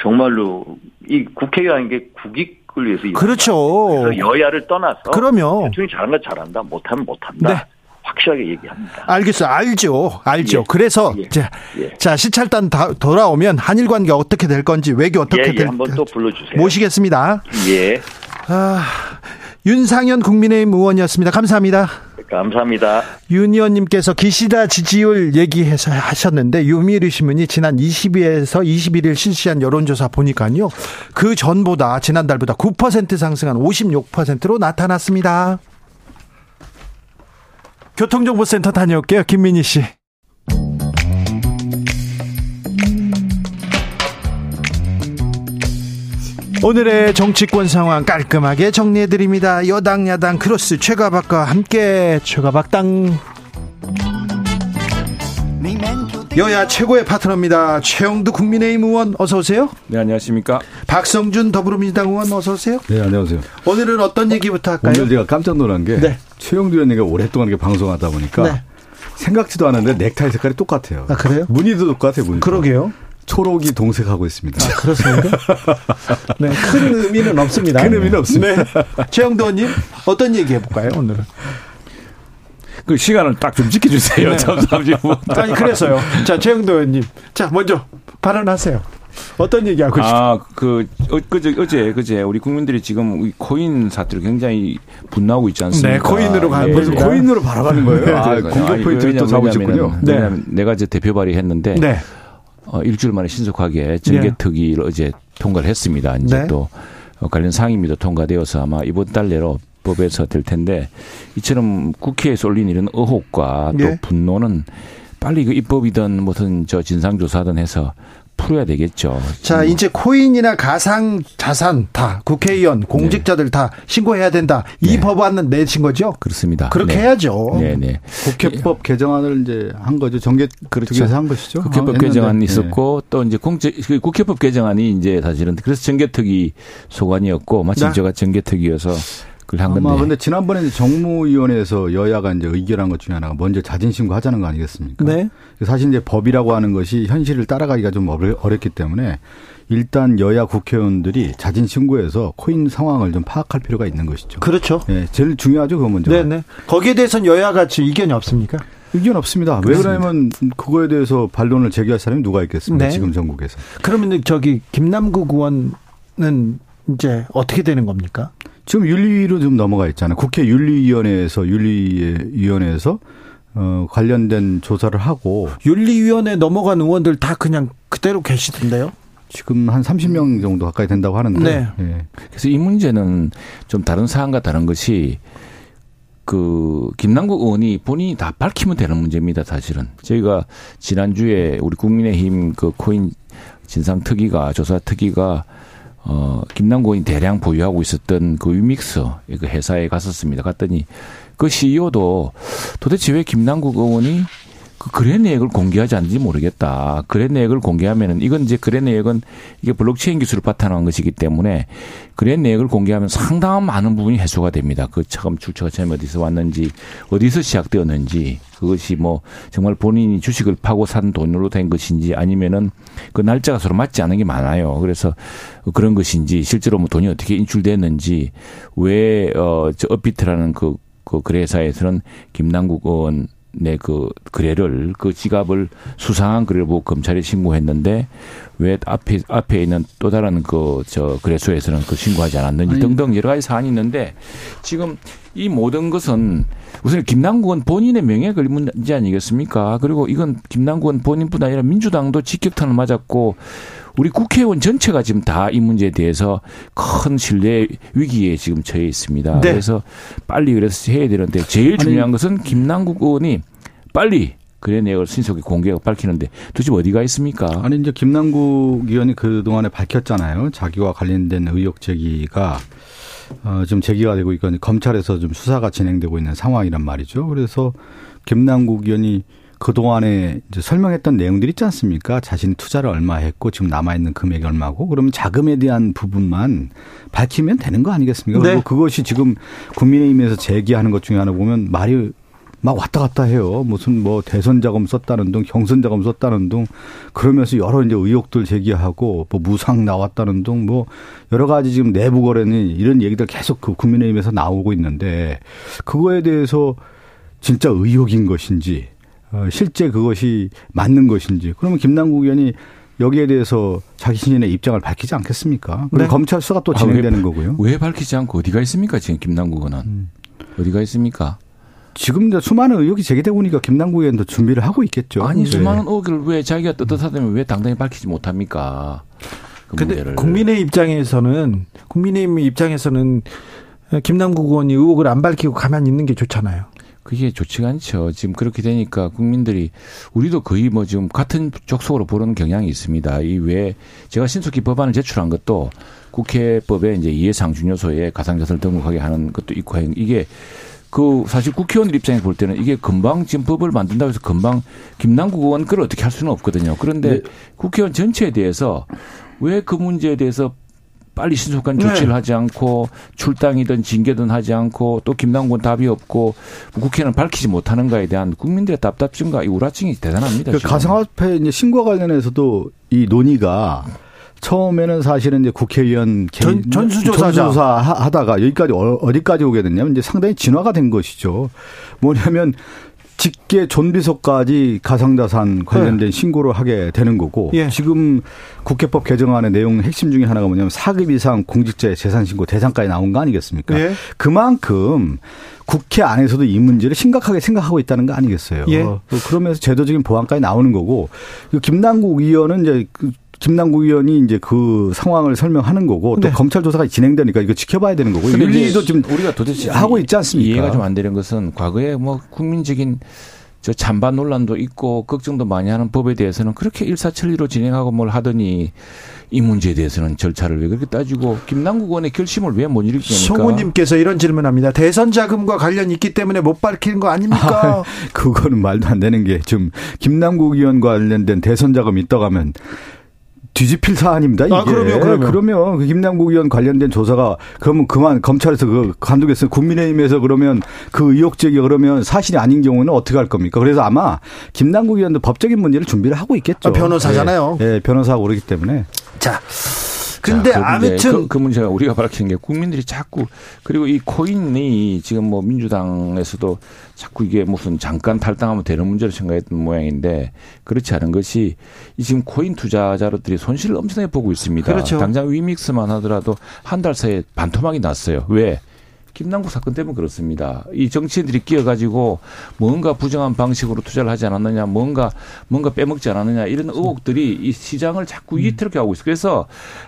정말로 이 국회의원인 게 국익을 위해서 일한다. 그렇죠. 여야를 떠나서 그럼요. 대통령이 잘한다 잘한다 못하면 못한다. 네. 확실하게 얘기합니다. 알겠어요. 알죠. 알죠. 예. 그래서 예. 자, 예. 자 시찰단 다 돌아오면 한일 관계 어떻게 될 건지 외교 어떻게 예, 예, 될 한번 또 불러주세요. 모시겠습니다. 예. 아, 윤상현 국민의힘 의원이었습니다. 감사합니다. 감사합니다. 윤 의원님께서 기시다 지지율 얘기해서 하셨는데 유미리 신문이 지난 20일에서 21일 실시한 여론조사 보니까요. 그 전보다 지난달보다 9% 상승한 56%로 나타났습니다. 교통정보센터 다녀올게요. 김민희 씨. 오늘의 정치권 상황 깔끔하게 정리해드립니다. 여당, 야당, 크로스, 최가박과 함께 최가박당. 여야 최고의 파트너입니다. 최영두 국민의힘 의원 어서 오세요. 네 안녕하십니까. 박성준 더불어민주당 의원 어서 오세요. 네 안녕하세요. 오늘은 어떤 얘기부터 할까요? 오늘 제가 깜짝 놀란 게 네. 최영두 의원님이 오랫동안 이렇게 방송하다 보니까 네. 생각지도 않은데 넥타이 색깔이 똑같아요. 아 그래요? 무늬도 똑같아요. 무늬. 그러게요. 초록이 동색하고 있습니다. 아, 그렇습니까? 네, 큰 의미는 없습니다. 큰 의미는 없습니다. 네. 최영도 의원님, 어떤 얘기 해볼까요, 오늘은? 그 시간을 딱 좀 지켜주세요. 네. 잠시 아니, 그래서요. 자, 최영도 의원님. 자, 먼저 발언하세요. 어떤 얘기하고 싶어요? 아, 그, 어, 그제, 어제, 그제, 우리 국민들이 지금 코인 사태로 굉장히 분노하고 있지 않습니까? 네, 코인으로 가는 예. 코인으로 바로 가는 거예요? 아, 공격 포인트를 또 잡으셨군요. 네. 내가 이제 대표 발의했는데. 네. 어, 일주일 만에 신속하게 정개특위를 네. 어제 통과를 했습니다. 이제 네. 또 어, 관련 상임위도 통과되어서 아마 이번 달 내로 법에서 될 텐데 이처럼 국회에 쏠린 이런 의혹과 또 네. 분노는 빨리 그 입법이든 무슨 저 진상조사든 해서 풀어야 되겠죠. 자, 이제 코인이나 가상 자산 다 국회의원, 공직자들 네. 다 신고해야 된다. 이 네. 법안은 내신 거죠? 그렇습니다. 그렇게 네. 해야죠. 네, 네. 국회법 개정안을 이제 한 거죠. 정계 그렇죠. 한 것이죠. 국회법 아, 개정안이 있었고 또 이제 공직 그 국회법 개정안이 이제 사실은 그래서 정개특위 소관이었고 마침 제가 정개특위여서 그걸 한 건데. 아마 근데 지난번에 정무위원회에서 여야가 이제 의결한 것 중에 하나가 먼저 자진 신고하자는 거 아니겠습니까? 네. 사실 이제 법이라고 하는 것이 현실을 따라가기가 좀 어렵기 때문에 일단 여야 국회의원들이 자진 신고해서 코인 상황을 좀 파악할 필요가 있는 것이죠. 그렇죠. 네, 제일 중요하죠, 그 문제. 네, 네. 거기에 대해서는 여야가 지금 이견이 없습니까? 의견 없습니다. 그렇습니다. 왜 그러냐면 그거에 대해서 반론을 제기할 사람이 누가 있겠습니까? 네. 지금 전국에서. 그러면 저기 김남국 의원은 이제 어떻게 되는 겁니까? 지금 윤리로 좀 넘어가 있잖아요. 국회 윤리위원회에서 윤리위원회에서 어, 관련된 조사를 하고 윤리위원회 넘어간 의원들 다 그냥 그대로 계시던데요? 지금 한 30명 정도 가까이 된다고 하는데. 네. 예. 그래서 이 문제는 좀 다른 사안과 다른 것이 그 김남국 의원이 본인이 다 밝히면 되는 문제입니다. 사실은 저희가 지난주에 우리 국민의힘 그 코인 진상 특위가 조사 특위가 어, 김남국이 대량 보유하고 있었던 그 위믹스 그 회사에 갔었습니다. 갔더니 그 CEO도 도대체 왜 김남국 의원이 그 거래 내역을 공개하지 않는지 모르겠다. 거래 내역을 공개하면은 이건 이제 거래 내역은 이게 블록체인 기술을 바탕한 것이기 때문에 거래 내역을 공개하면 상당한 많은 부분이 해소가 됩니다. 그 처음 출처가 처음 어디서 왔는지 어디서 시작되었는지 그것이 뭐 정말 본인이 주식을 파고 산 돈으로 된 것인지 아니면은 그 날짜가 서로 맞지 않은 게 많아요. 그래서 그런 것인지 실제로 뭐 돈이 어떻게 인출됐는지 왜어저 업비트라는 그, 그 거래사에서는 김남국 의원 내그 거래를 그 지갑을 수상한 거래를 보고 검찰에 신고했는데 왜 앞에 앞에 있는 또 다른 그 저 거래소에서는 그 신고하지 않았는지 아니. 등등 여러 가지 사안이 있는데 지금 이 모든 것은 우선 김남국은 본인의 명예에 걸린 문제 아니겠습니까? 그리고 이건 김남국은 본인뿐 아니라 민주당도 직격탄을 맞았고 우리 국회의원 전체가 지금 다 이 문제에 대해서 큰 신뢰 위기에 지금 처해 있습니다. 네. 그래서 빨리 그래서 해야 되는데 제일 중요한 아니, 것은 김남국 의원이 빨리 그래 내역을 신속히 공개하고 밝히는데 도대체 어디가 있습니까? 아니 이제 김남국 의원이 그 동안에 밝혔잖아요. 자기와 관련된 의혹 제기가 어, 좀 제기가 되고 있고 검찰에서 좀 수사가 진행되고 있는 상황이란 말이죠. 그래서 김남국 의원이 그동안에 설명했던 내용들이 있지 않습니까? 자신이 투자를 얼마 했고 지금 남아있는 금액이 얼마고 그러면 자금에 대한 부분만 밝히면 되는 거 아니겠습니까? 네. 그리고 그것이 지금 국민의힘에서 제기하는 것 중에 하나 보면 말이 막 왔다 갔다 해요. 무슨 뭐 대선 자금 썼다는 등, 경선 자금 썼다는 등, 그러면서 여러 이제 의혹들 제기하고 뭐 무상 나왔다는 등, 뭐 여러 가지 지금 내부 거래는 이런 얘기들 계속 그 국민의힘에서 나오고 있는데 그거에 대해서 진짜 의혹인 것인지 어, 실제 그것이 맞는 것인지 그러면 김남국 의원이 여기에 대해서 자신의 입장을 밝히지 않겠습니까? 네. 검찰 수사가 또 진행되는 아, 왜, 거고요. 왜 밝히지 않고 어디가 있습니까? 지금 김남국 의원은 음. 어디가 있습니까? 지금 이제 수많은 의혹이 제기되고 보니까 김남국 의원도 준비를 하고 있겠죠. 아니 네. 수많은 의혹을 왜 자기가 떳떳하다면 왜 당당히 밝히지 못합니까? 그 근데 문제를. 국민의 입장에서는 국민의힘 입장에서는 김남국 의원이 의혹을 안 밝히고 가만히 있는 게 좋잖아요. 그게 좋지가 않죠. 지금 그렇게 되니까 국민들이 우리도 거의 뭐 지금 같은 족속으로 보는 경향이 있습니다. 이 외에 제가 신속히 법안을 제출한 것도 국회법에 이제 이해상준 요소에 가상자산을 등록하게 하는 것도 있고 이게 그 사실 국회의원들 입장에서 볼 때는 이게 금방 지금 법을 만든다고 해서 금방 김남국 의원 그걸 어떻게 할 수는 없거든요. 그런데 네. 국회의원 전체에 대해서 왜 그 문제에 대해서 빨리 신속한 조치를 네. 하지 않고 출당이든 징계든 하지 않고 또 김남군 답이 없고 국회는 밝히지 못하는가에 대한 국민들의 답답증과 이 우라증이 대단합니다. 그 가상화폐 이제 신고와 관련해서도 이 논의가 처음에는 사실은 이제 국회의원 전, 전수조사 전수조사 하다가 여기까지 어, 어디까지 오게 됐냐면 이제 상당히 진화가 된 것이죠. 뭐냐면 직계 존비속까지 가상자산 관련된 네. 신고를 하게 되는 거고 예. 지금 국회법 개정안의 내용 핵심 중에 하나가 뭐냐면 4급 이상 공직자의 재산 신고 대상까지 나온 거 아니겠습니까? 예. 그만큼 국회 안에서도 이 문제를 심각하게 생각하고 있다는 거 아니겠어요? 예. 그러면서 제도적인 보완까지 나오는 거고 김남국 의원은 이제 그 김남국 의원이 이제 그 상황을 설명하는 거고 또 네. 검찰 조사가 진행되니까 이거 지켜봐야 되는 거고 일리도 지금 우리가 도대체 하고 있지 않습니까? 이해가 좀 안 되는 것은 과거에 뭐 국민적인 저 찬반 논란도 있고 걱정도 많이 하는 법에 대해서는 그렇게 일사천리로 진행하고 뭘 하더니 이 문제에 대해서는 절차를 왜 그렇게 따지고 김남국 의원의 결심을 왜 못 일으키니까? 송우님께서 이런 질문합니다. 대선 자금과 관련 있기 때문에 못 밝히는 거 아닙니까? 아, 그거는 말도 안 되는 게 지금 김남국 의원 관련된 대선 자금 있다고 하면 뒤집힐 사안입니다. 이게. 아, 그러면, 그러면. 그러면 그 김남국 의원 관련된 조사가 그러면 그만 검찰에서 그 감독했어요. 국민의힘에서 그러면 그 의혹 제기 그러면 사실이 아닌 경우는 어떻게 할 겁니까? 그래서 아마 김남국 의원도 법적인 문제를 준비를 하고 있겠죠. 아, 변호사잖아요. 예, 네, 변호사가 그러기 때문에. 자. 근데 자, 그 아무튼 그, 그, 문제가 우리가 밝히는 게 국민들이 자꾸 그리고 이 코인이 지금 뭐 민주당에서도 자꾸 이게 무슨 잠깐 탈당하면 되는 문제로 생각했던 모양인데 그렇지 않은 것이 이 지금 코인 투자자들이 손실을 엄청나게 보고 있습니다. 그렇죠. 당장 위믹스만 하더라도 한 달 사이에 반토막이 났어요. 왜? 김남국 사건 때문에 그렇습니다. 이 정치인들이 끼어가지고 뭔가 부정한 방식으로 투자를 하지 않았느냐, 뭔가 뭔가 빼먹지 않았느냐 이런 의혹들이 이 시장을 자꾸 음. 위태롭게 하고 있어요. 그래서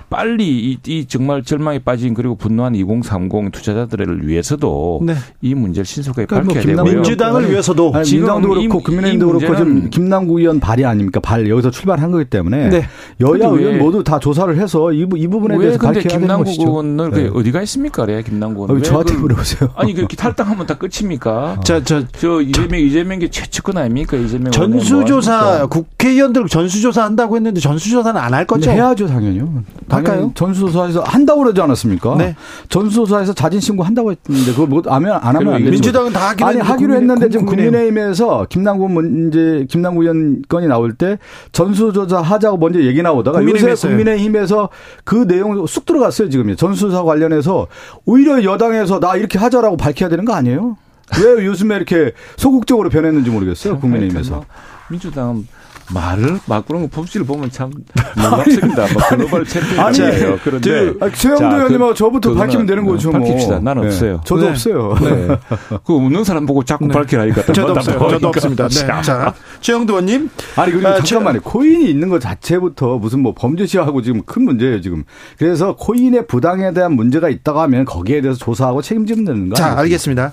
빨리 이, 이 정말 절망에 빠진 그리고 분노한 2030 투자자들을 위해서도 네. 이 문제를 신속하게 그러니까 밝혀야 뭐 되고요. 민주당을 위해서도 아니, 민주당도 그렇고 국민의힘도 그렇고 지금 김남국 의원 발의 아닙니까? 발 여기서 출발한 거기 때문에 네. 여야 의원 모두 다 조사를 해서 이, 이 부분에 대해서 밝혀야 되는 것이죠. 김남국 의원은 네. 어디가 있습니까? 그래 김남국 의원. 저한테 물어보세요. 아니 그렇게 탈당하면 다 끝입니까? 저저 저 이재명 이재명계 최측근 아닙니까? 이재명 전수조사 뭐 국회의원들 전수조사 한다고 했는데 전수조사는 안 할 거죠? 해야죠 당연히요. 할까요? 전수조사에서 한다고 그러지 않았습니까? 네. 전수조사에서 자진 신고 한다고 했는데 그거 뭐 하면 안 하면 안 되죠. 민주당은 다 하기로 아니 하기로 했는데 지금 국민의힘에서 김남국 문제 김남국 의원 건이 나올 때 전수조사 하자고 먼저 얘기 나오다가 요새 국민의힘에서 그 내용 쑥 들어갔어요 지금 전수조사 관련해서 오히려 여당에서 나 이렇게 하자라고 밝혀야 되는 거 아니에요? 왜 요즘에 이렇게 소극적으로 변했는지 모르겠어요. 국민의힘에서. 민주당 말을 막 그런 거 법칙을 보면 참 놀랍습니다. 뭐 글로벌 챔피언이에요. 그런데 최영도 의원님하고 그, 저부터 밝히면 되는 거죠. 뭐. 밝힙시다. 난 네. 없어요. 저도 네. 없어요. 네. 그 없는 사람 보고 자꾸 네. 밝히라니까. 저도 없어요. 저도 없습니다. 네. 자, 최영도 의원님. 아니 그리고 아, 잠깐만요. 코인이 있는 것 자체부터 무슨 뭐 범죄시하고 지금 큰 문제예요 지금. 그래서 코인의 부당에 대한 문제가 있다고 하면 거기에 대해서 조사하고 책임지면 되는 거예요. 자, 알겠습니다.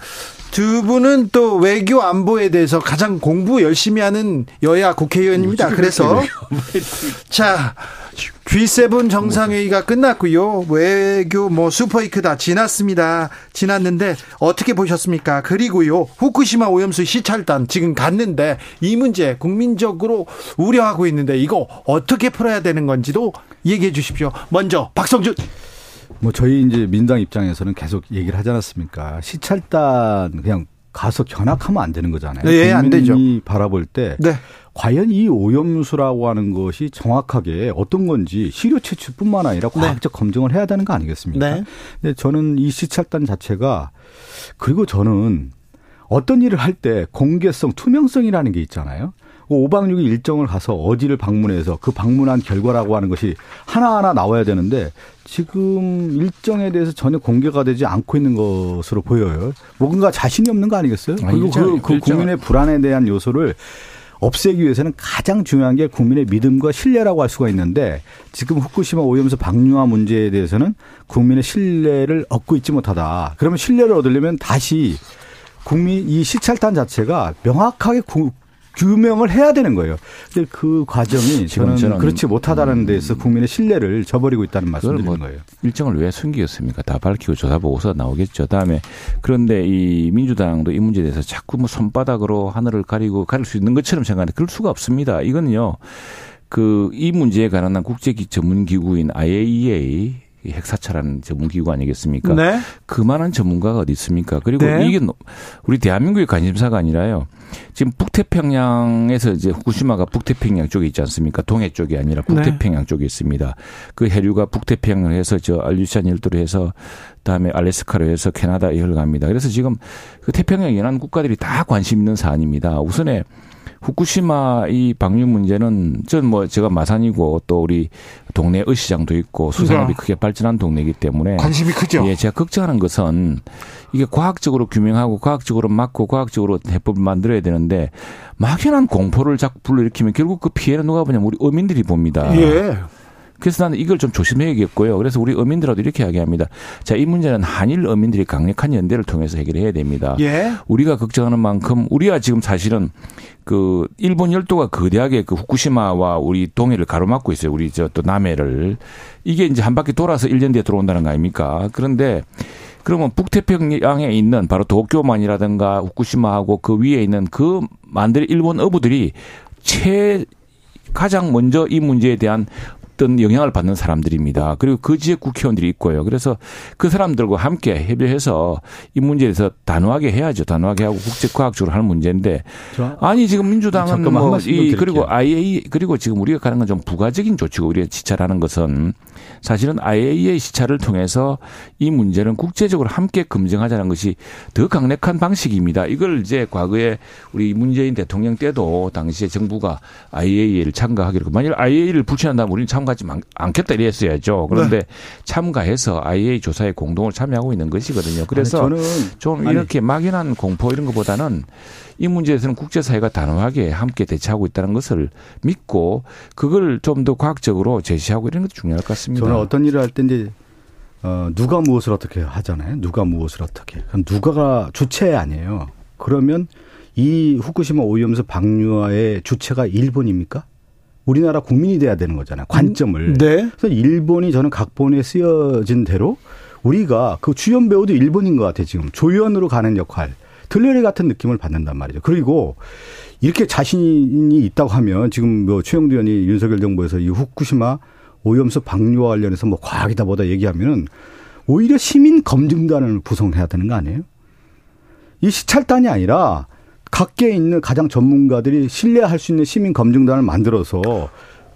두 분은 또 외교 안보에 대해서 가장 공부 열심히 하는 여야 국회의원입니다. 그래서 자 G7 정상회의가 끝났고요. 외교 뭐 슈퍼이크 다 지났습니다. 지났는데 어떻게 보셨습니까? 그리고요. 후쿠시마 오염수 시찰단 지금 갔는데 이 문제 국민적으로 우려하고 있는데 이거 어떻게 풀어야 되는 건지도 얘기해 주십시오. 먼저 박성준 뭐 저희 이제 민당 입장에서는 계속 얘기를 하지 않았습니까? 시찰단 그냥 가서 견학하면 안 되는 거잖아요. 네, 안 되죠. 바라볼 때 네. 과연 이 오염수라고 하는 것이 정확하게 어떤 건지 시료 채취뿐만 아니라 네. 과학적 네. 검증을 해야 되는 거 아니겠습니까? 네. 근데 저는 이 시찰단 자체가 그리고 저는 어떤 일을 할 때 공개성, 투명성이라는 게 있잖아요. 5박 6일 일정을 가서 어디를 방문해서 그 방문한 결과라고 하는 것이 하나하나 나와야 되는데 지금 일정에 대해서 전혀 공개가 되지 않고 있는 것으로 보여요. 뭔가 자신이 없는 거 아니겠어요? 그리고 그, 그 국민의 불안에 대한 요소를 없애기 위해서는 가장 중요한 게 국민의 믿음과 신뢰라고 할 수가 있는데 지금 후쿠시마 오염수 방류화 문제에 대해서는 국민의 신뢰를 얻고 있지 못하다. 그러면 신뢰를 얻으려면 다시 국민 이 시찰단 자체가 명확하게 규명을 해야 되는 거예요. 근데 그 과정이 저는, 저는 그렇지 못하다는 데서 음. 국민의 신뢰를 저버리고 있다는 말씀을 드리는 뭐 거예요. 일정을 왜 숨기겠습니까? 다 밝히고 조사 보고서 나오겠죠. 다음에 그런데 이 민주당도 이 문제에 대해서 자꾸 뭐 손바닥으로 하늘을 가리고 가릴 수 있는 것처럼 생각하는데 그럴 수가 없습니다. 이거는요. 그 이 문제에 관한 국제 전문 기구인 IAEA 핵사찰하는 전문기구 아니겠습니까? 네. 그만한 전문가가 어디 있습니까? 그리고 네. 이게 우리 대한민국의 관심사가 아니라요. 지금 북태평양에서 이제 후쿠시마가 북태평양 쪽에 있지 않습니까? 동해 쪽이 아니라 네. 북태평양 네. 쪽에 있습니다. 그 해류가 북태평양을 해서 저 알류산 열도로 해서 그다음에 알래스카로 해서 캐나다에 흘러갑니다. 그래서 지금 그 태평양 연안 국가들이 다 관심 있는 사안입니다. 우선에 후쿠시마 이 방류 문제는 전 뭐 제가 마산이고 또 우리 동네 의시장도 있고 수산업이 크게 발전한 동네이기 때문에 관심이 크죠. 예, 제가 걱정하는 것은 이게 과학적으로 규명하고 과학적으로 막고 과학적으로 해법을 만들어야 되는데 막연한 공포를 자꾸 불러일으키면 결국 그 피해는 누가 보냐면 우리 어민들이 봅니다. 예. 그래서 나는 이걸 좀 조심해야겠고요. 그래서 우리 어민들하고 이렇게 이야기합니다. 자, 이 문제는 한일 어민들이 강력한 연대를 통해서 해결해야 됩니다. 예. 우리가 걱정하는 만큼 우리가 지금 사실은 그 일본 열도가 거대하게 그 후쿠시마와 우리 동해를 가로막고 있어요. 우리 저 또 남해를 이게 이제 한 바퀴 돌아서 1년 뒤에 들어온다는 거 아닙니까? 그런데 그러면 북태평양에 있는 바로 도쿄만이라든가 후쿠시마하고 그 위에 있는 그 만들 일본 어부들이 최 가장 먼저 이 문제에 대한 어떤 영향을 받는 사람들입니다. 그리고 그 지역 국회의원들이 있고요. 그래서 그 사람들과 함께 협의해서 이 문제에 대해서 단호하게 해야죠. 단호하게 하고 국제과학적으로 하는 문제인데 아니 지금 민주당은 뭐이 그리고 IA 그리고 지금 우리가 가는 건 좀 부가적인 조치고 우리가 지찰하는 것은 사실은 IAEA 시찰을 통해서 이 문제는 국제적으로 함께 검증하자는 것이 더 강력한 방식입니다. 이걸 이제 과거에 우리 문재인 대통령 때도 당시에 정부가 IAEA를 참가하기로 만일 IAEA를 불신한다면 우리는 참가하지 않겠다 이랬어야죠. 그런데 네. 참가해서 IAEA 조사에 공동을 참여하고 있는 것이거든요. 그래서 아니, 좀 이렇게 아니. 막연한 공포 이런 것보다는 이 문제에서는 국제사회가 단호하게 함께 대처하고 있다는 것을 믿고 그걸 좀 더 과학적으로 제시하고 이런 것도 중요할 것 같습니다. 저는 어떤 일을 할때 이제 어, 누가 무엇을 어떻게 하잖아요. 누가 무엇을 어떻게. 그럼 누가가 주체 아니에요. 그러면 이 후쿠시마 오염수 방류와의 주체가 일본입니까? 우리나라 국민이 돼야 되는 거잖아요. 관점을. 음, 네. 그래서 일본이 저는 각본에 쓰여진 대로 우리가 그 주연 배우도 일본인 것 같아요. 지금 조연으로 가는 역할. 들레리 같은 느낌을 받는단 말이죠. 그리고 이렇게 자신이 있다고 하면 지금 뭐 최영두 의원이 윤석열 정부에서 이 후쿠시마 오염수 방류와 관련해서 뭐 과학이다 보다 얘기하면은 오히려 시민 검증단을 구성해야 되는 거 아니에요? 이 시찰단이 아니라 각계에 있는 가장 전문가들이 신뢰할 수 있는 시민 검증단을 만들어서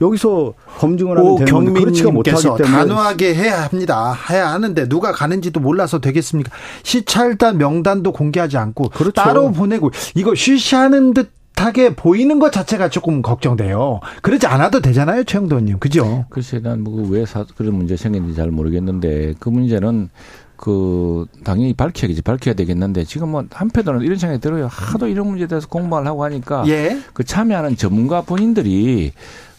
여기서 검증을 하면 되는 그렇지가 못하기 때문에 단호하게 해야 합니다. 해야 하는데 누가 가는지도 몰라서 되겠습니까? 시찰단 명단도 공개하지 않고 그렇죠. 따로 보내고 이거 쉬쉬하는 듯 하게 보이는 것 자체가 조금 걱정돼요. 그러지 않아도 되잖아요, 최영도 의원님. 그죠? 글쎄, 난뭐왜 그런 문제 생겼는지 잘 모르겠는데 그 문제는 그 당연히 밝혀야겠지 밝혀야 되겠는데 지금 뭐 한편으로는 이런 생각이 들어요. 하도 이런 문제에 대해서 공부를 하고 하니까 예. 그 참여하는 전문가 본인들이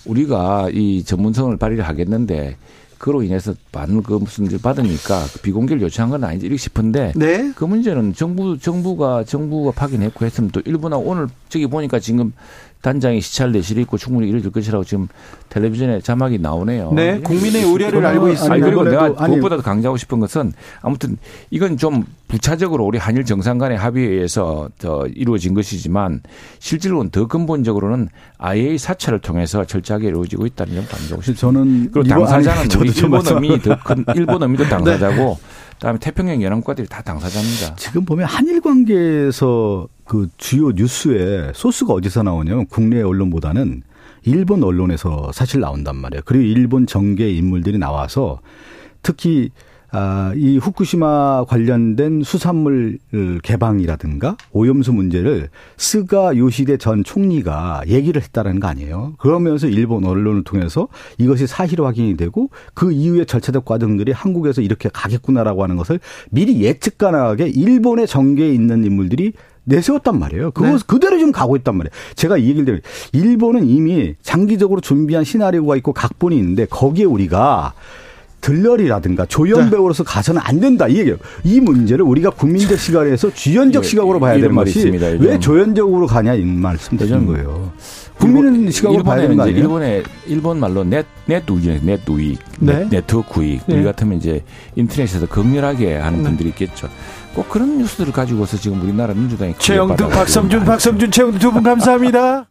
우리가 이 전문성을 발휘를 하겠는데 그로 인해서 많은 그 무슨 일 받으니까 그 비공개를 요청한 건 아닌지 이렇게 싶은데 네? 그 문제는 정부 정부가 정부가 확인했고 했으면 또 일부나 오늘 저기 보니까 지금 단장이 시찰 내실이 있고 충분히 이루어질 것이라고 지금 텔레비전에 자막이 나오네요. 네, 국민의 우려를 알고 있습니다. 아니, 그리고 내가 그것보다도 강조하고 싶은 것은 아무튼 이건 좀 부차적으로 우리 한일 정상 간의 합의에 의해서 더 이루어진 것이지만 실질로는 더 근본적으로는 IA 사찰을 통해서 철저하게 이루어지고 있다는 점 강조하고 싶습니다. 저는 그리고 당사자는 우리 일본 어민이 더큰 일본 어민도 당사자고 네. 그다음에 태평양 연합 국가들이 다 당사자입니다. 지금 보면 한일 관계에서 그 주요 뉴스에 소스가 어디서 나오냐면 국내 언론보다는 일본 언론에서 사실 나온단 말이에요. 그리고 일본 정계 인물들이 나와서 특히 아, 이 후쿠시마 관련된 수산물 개방이라든가 오염수 문제를 스가 요시대 전 총리가 얘기를 했다는 거 아니에요. 그러면서 일본 언론을 통해서 이것이 사실 확인이 되고 그 이후에 절차적 과정들이 한국에서 이렇게 가겠구나라고 하는 것을 미리 예측 가능하게 일본의 정계에 있는 인물들이 내세웠단 말이에요. 그거 네. 그대로 지금 가고 있단 말이에요. 제가 이 얘기를 드리면 일본은 이미 장기적으로 준비한 시나리오가 있고 각본이 있는데 거기에 우리가 들러리라든가 조연 네. 배우로서 가서는 안 된다 이 얘기예요. 이 문제를 우리가 국민적 시각에서 주연적 시각으로 봐야 되는 것이 있습니다, 왜 조연적으로 가냐 이 말씀 드리는 거예요. 국민은 시각으로 봐야 되는 거 아니에요? 일본의 일본 말로 넷 넷 우익 넷 우익 네? 네트워크 우익 네. 우리 같으면 이제 인터넷에서 극렬하게 하는 네. 분들이 있겠죠. 꼭 그런 뉴스들을 가지고서 지금 우리나라 민주당이 최영두 박성준 박성준 최영두 두 분 감사합니다.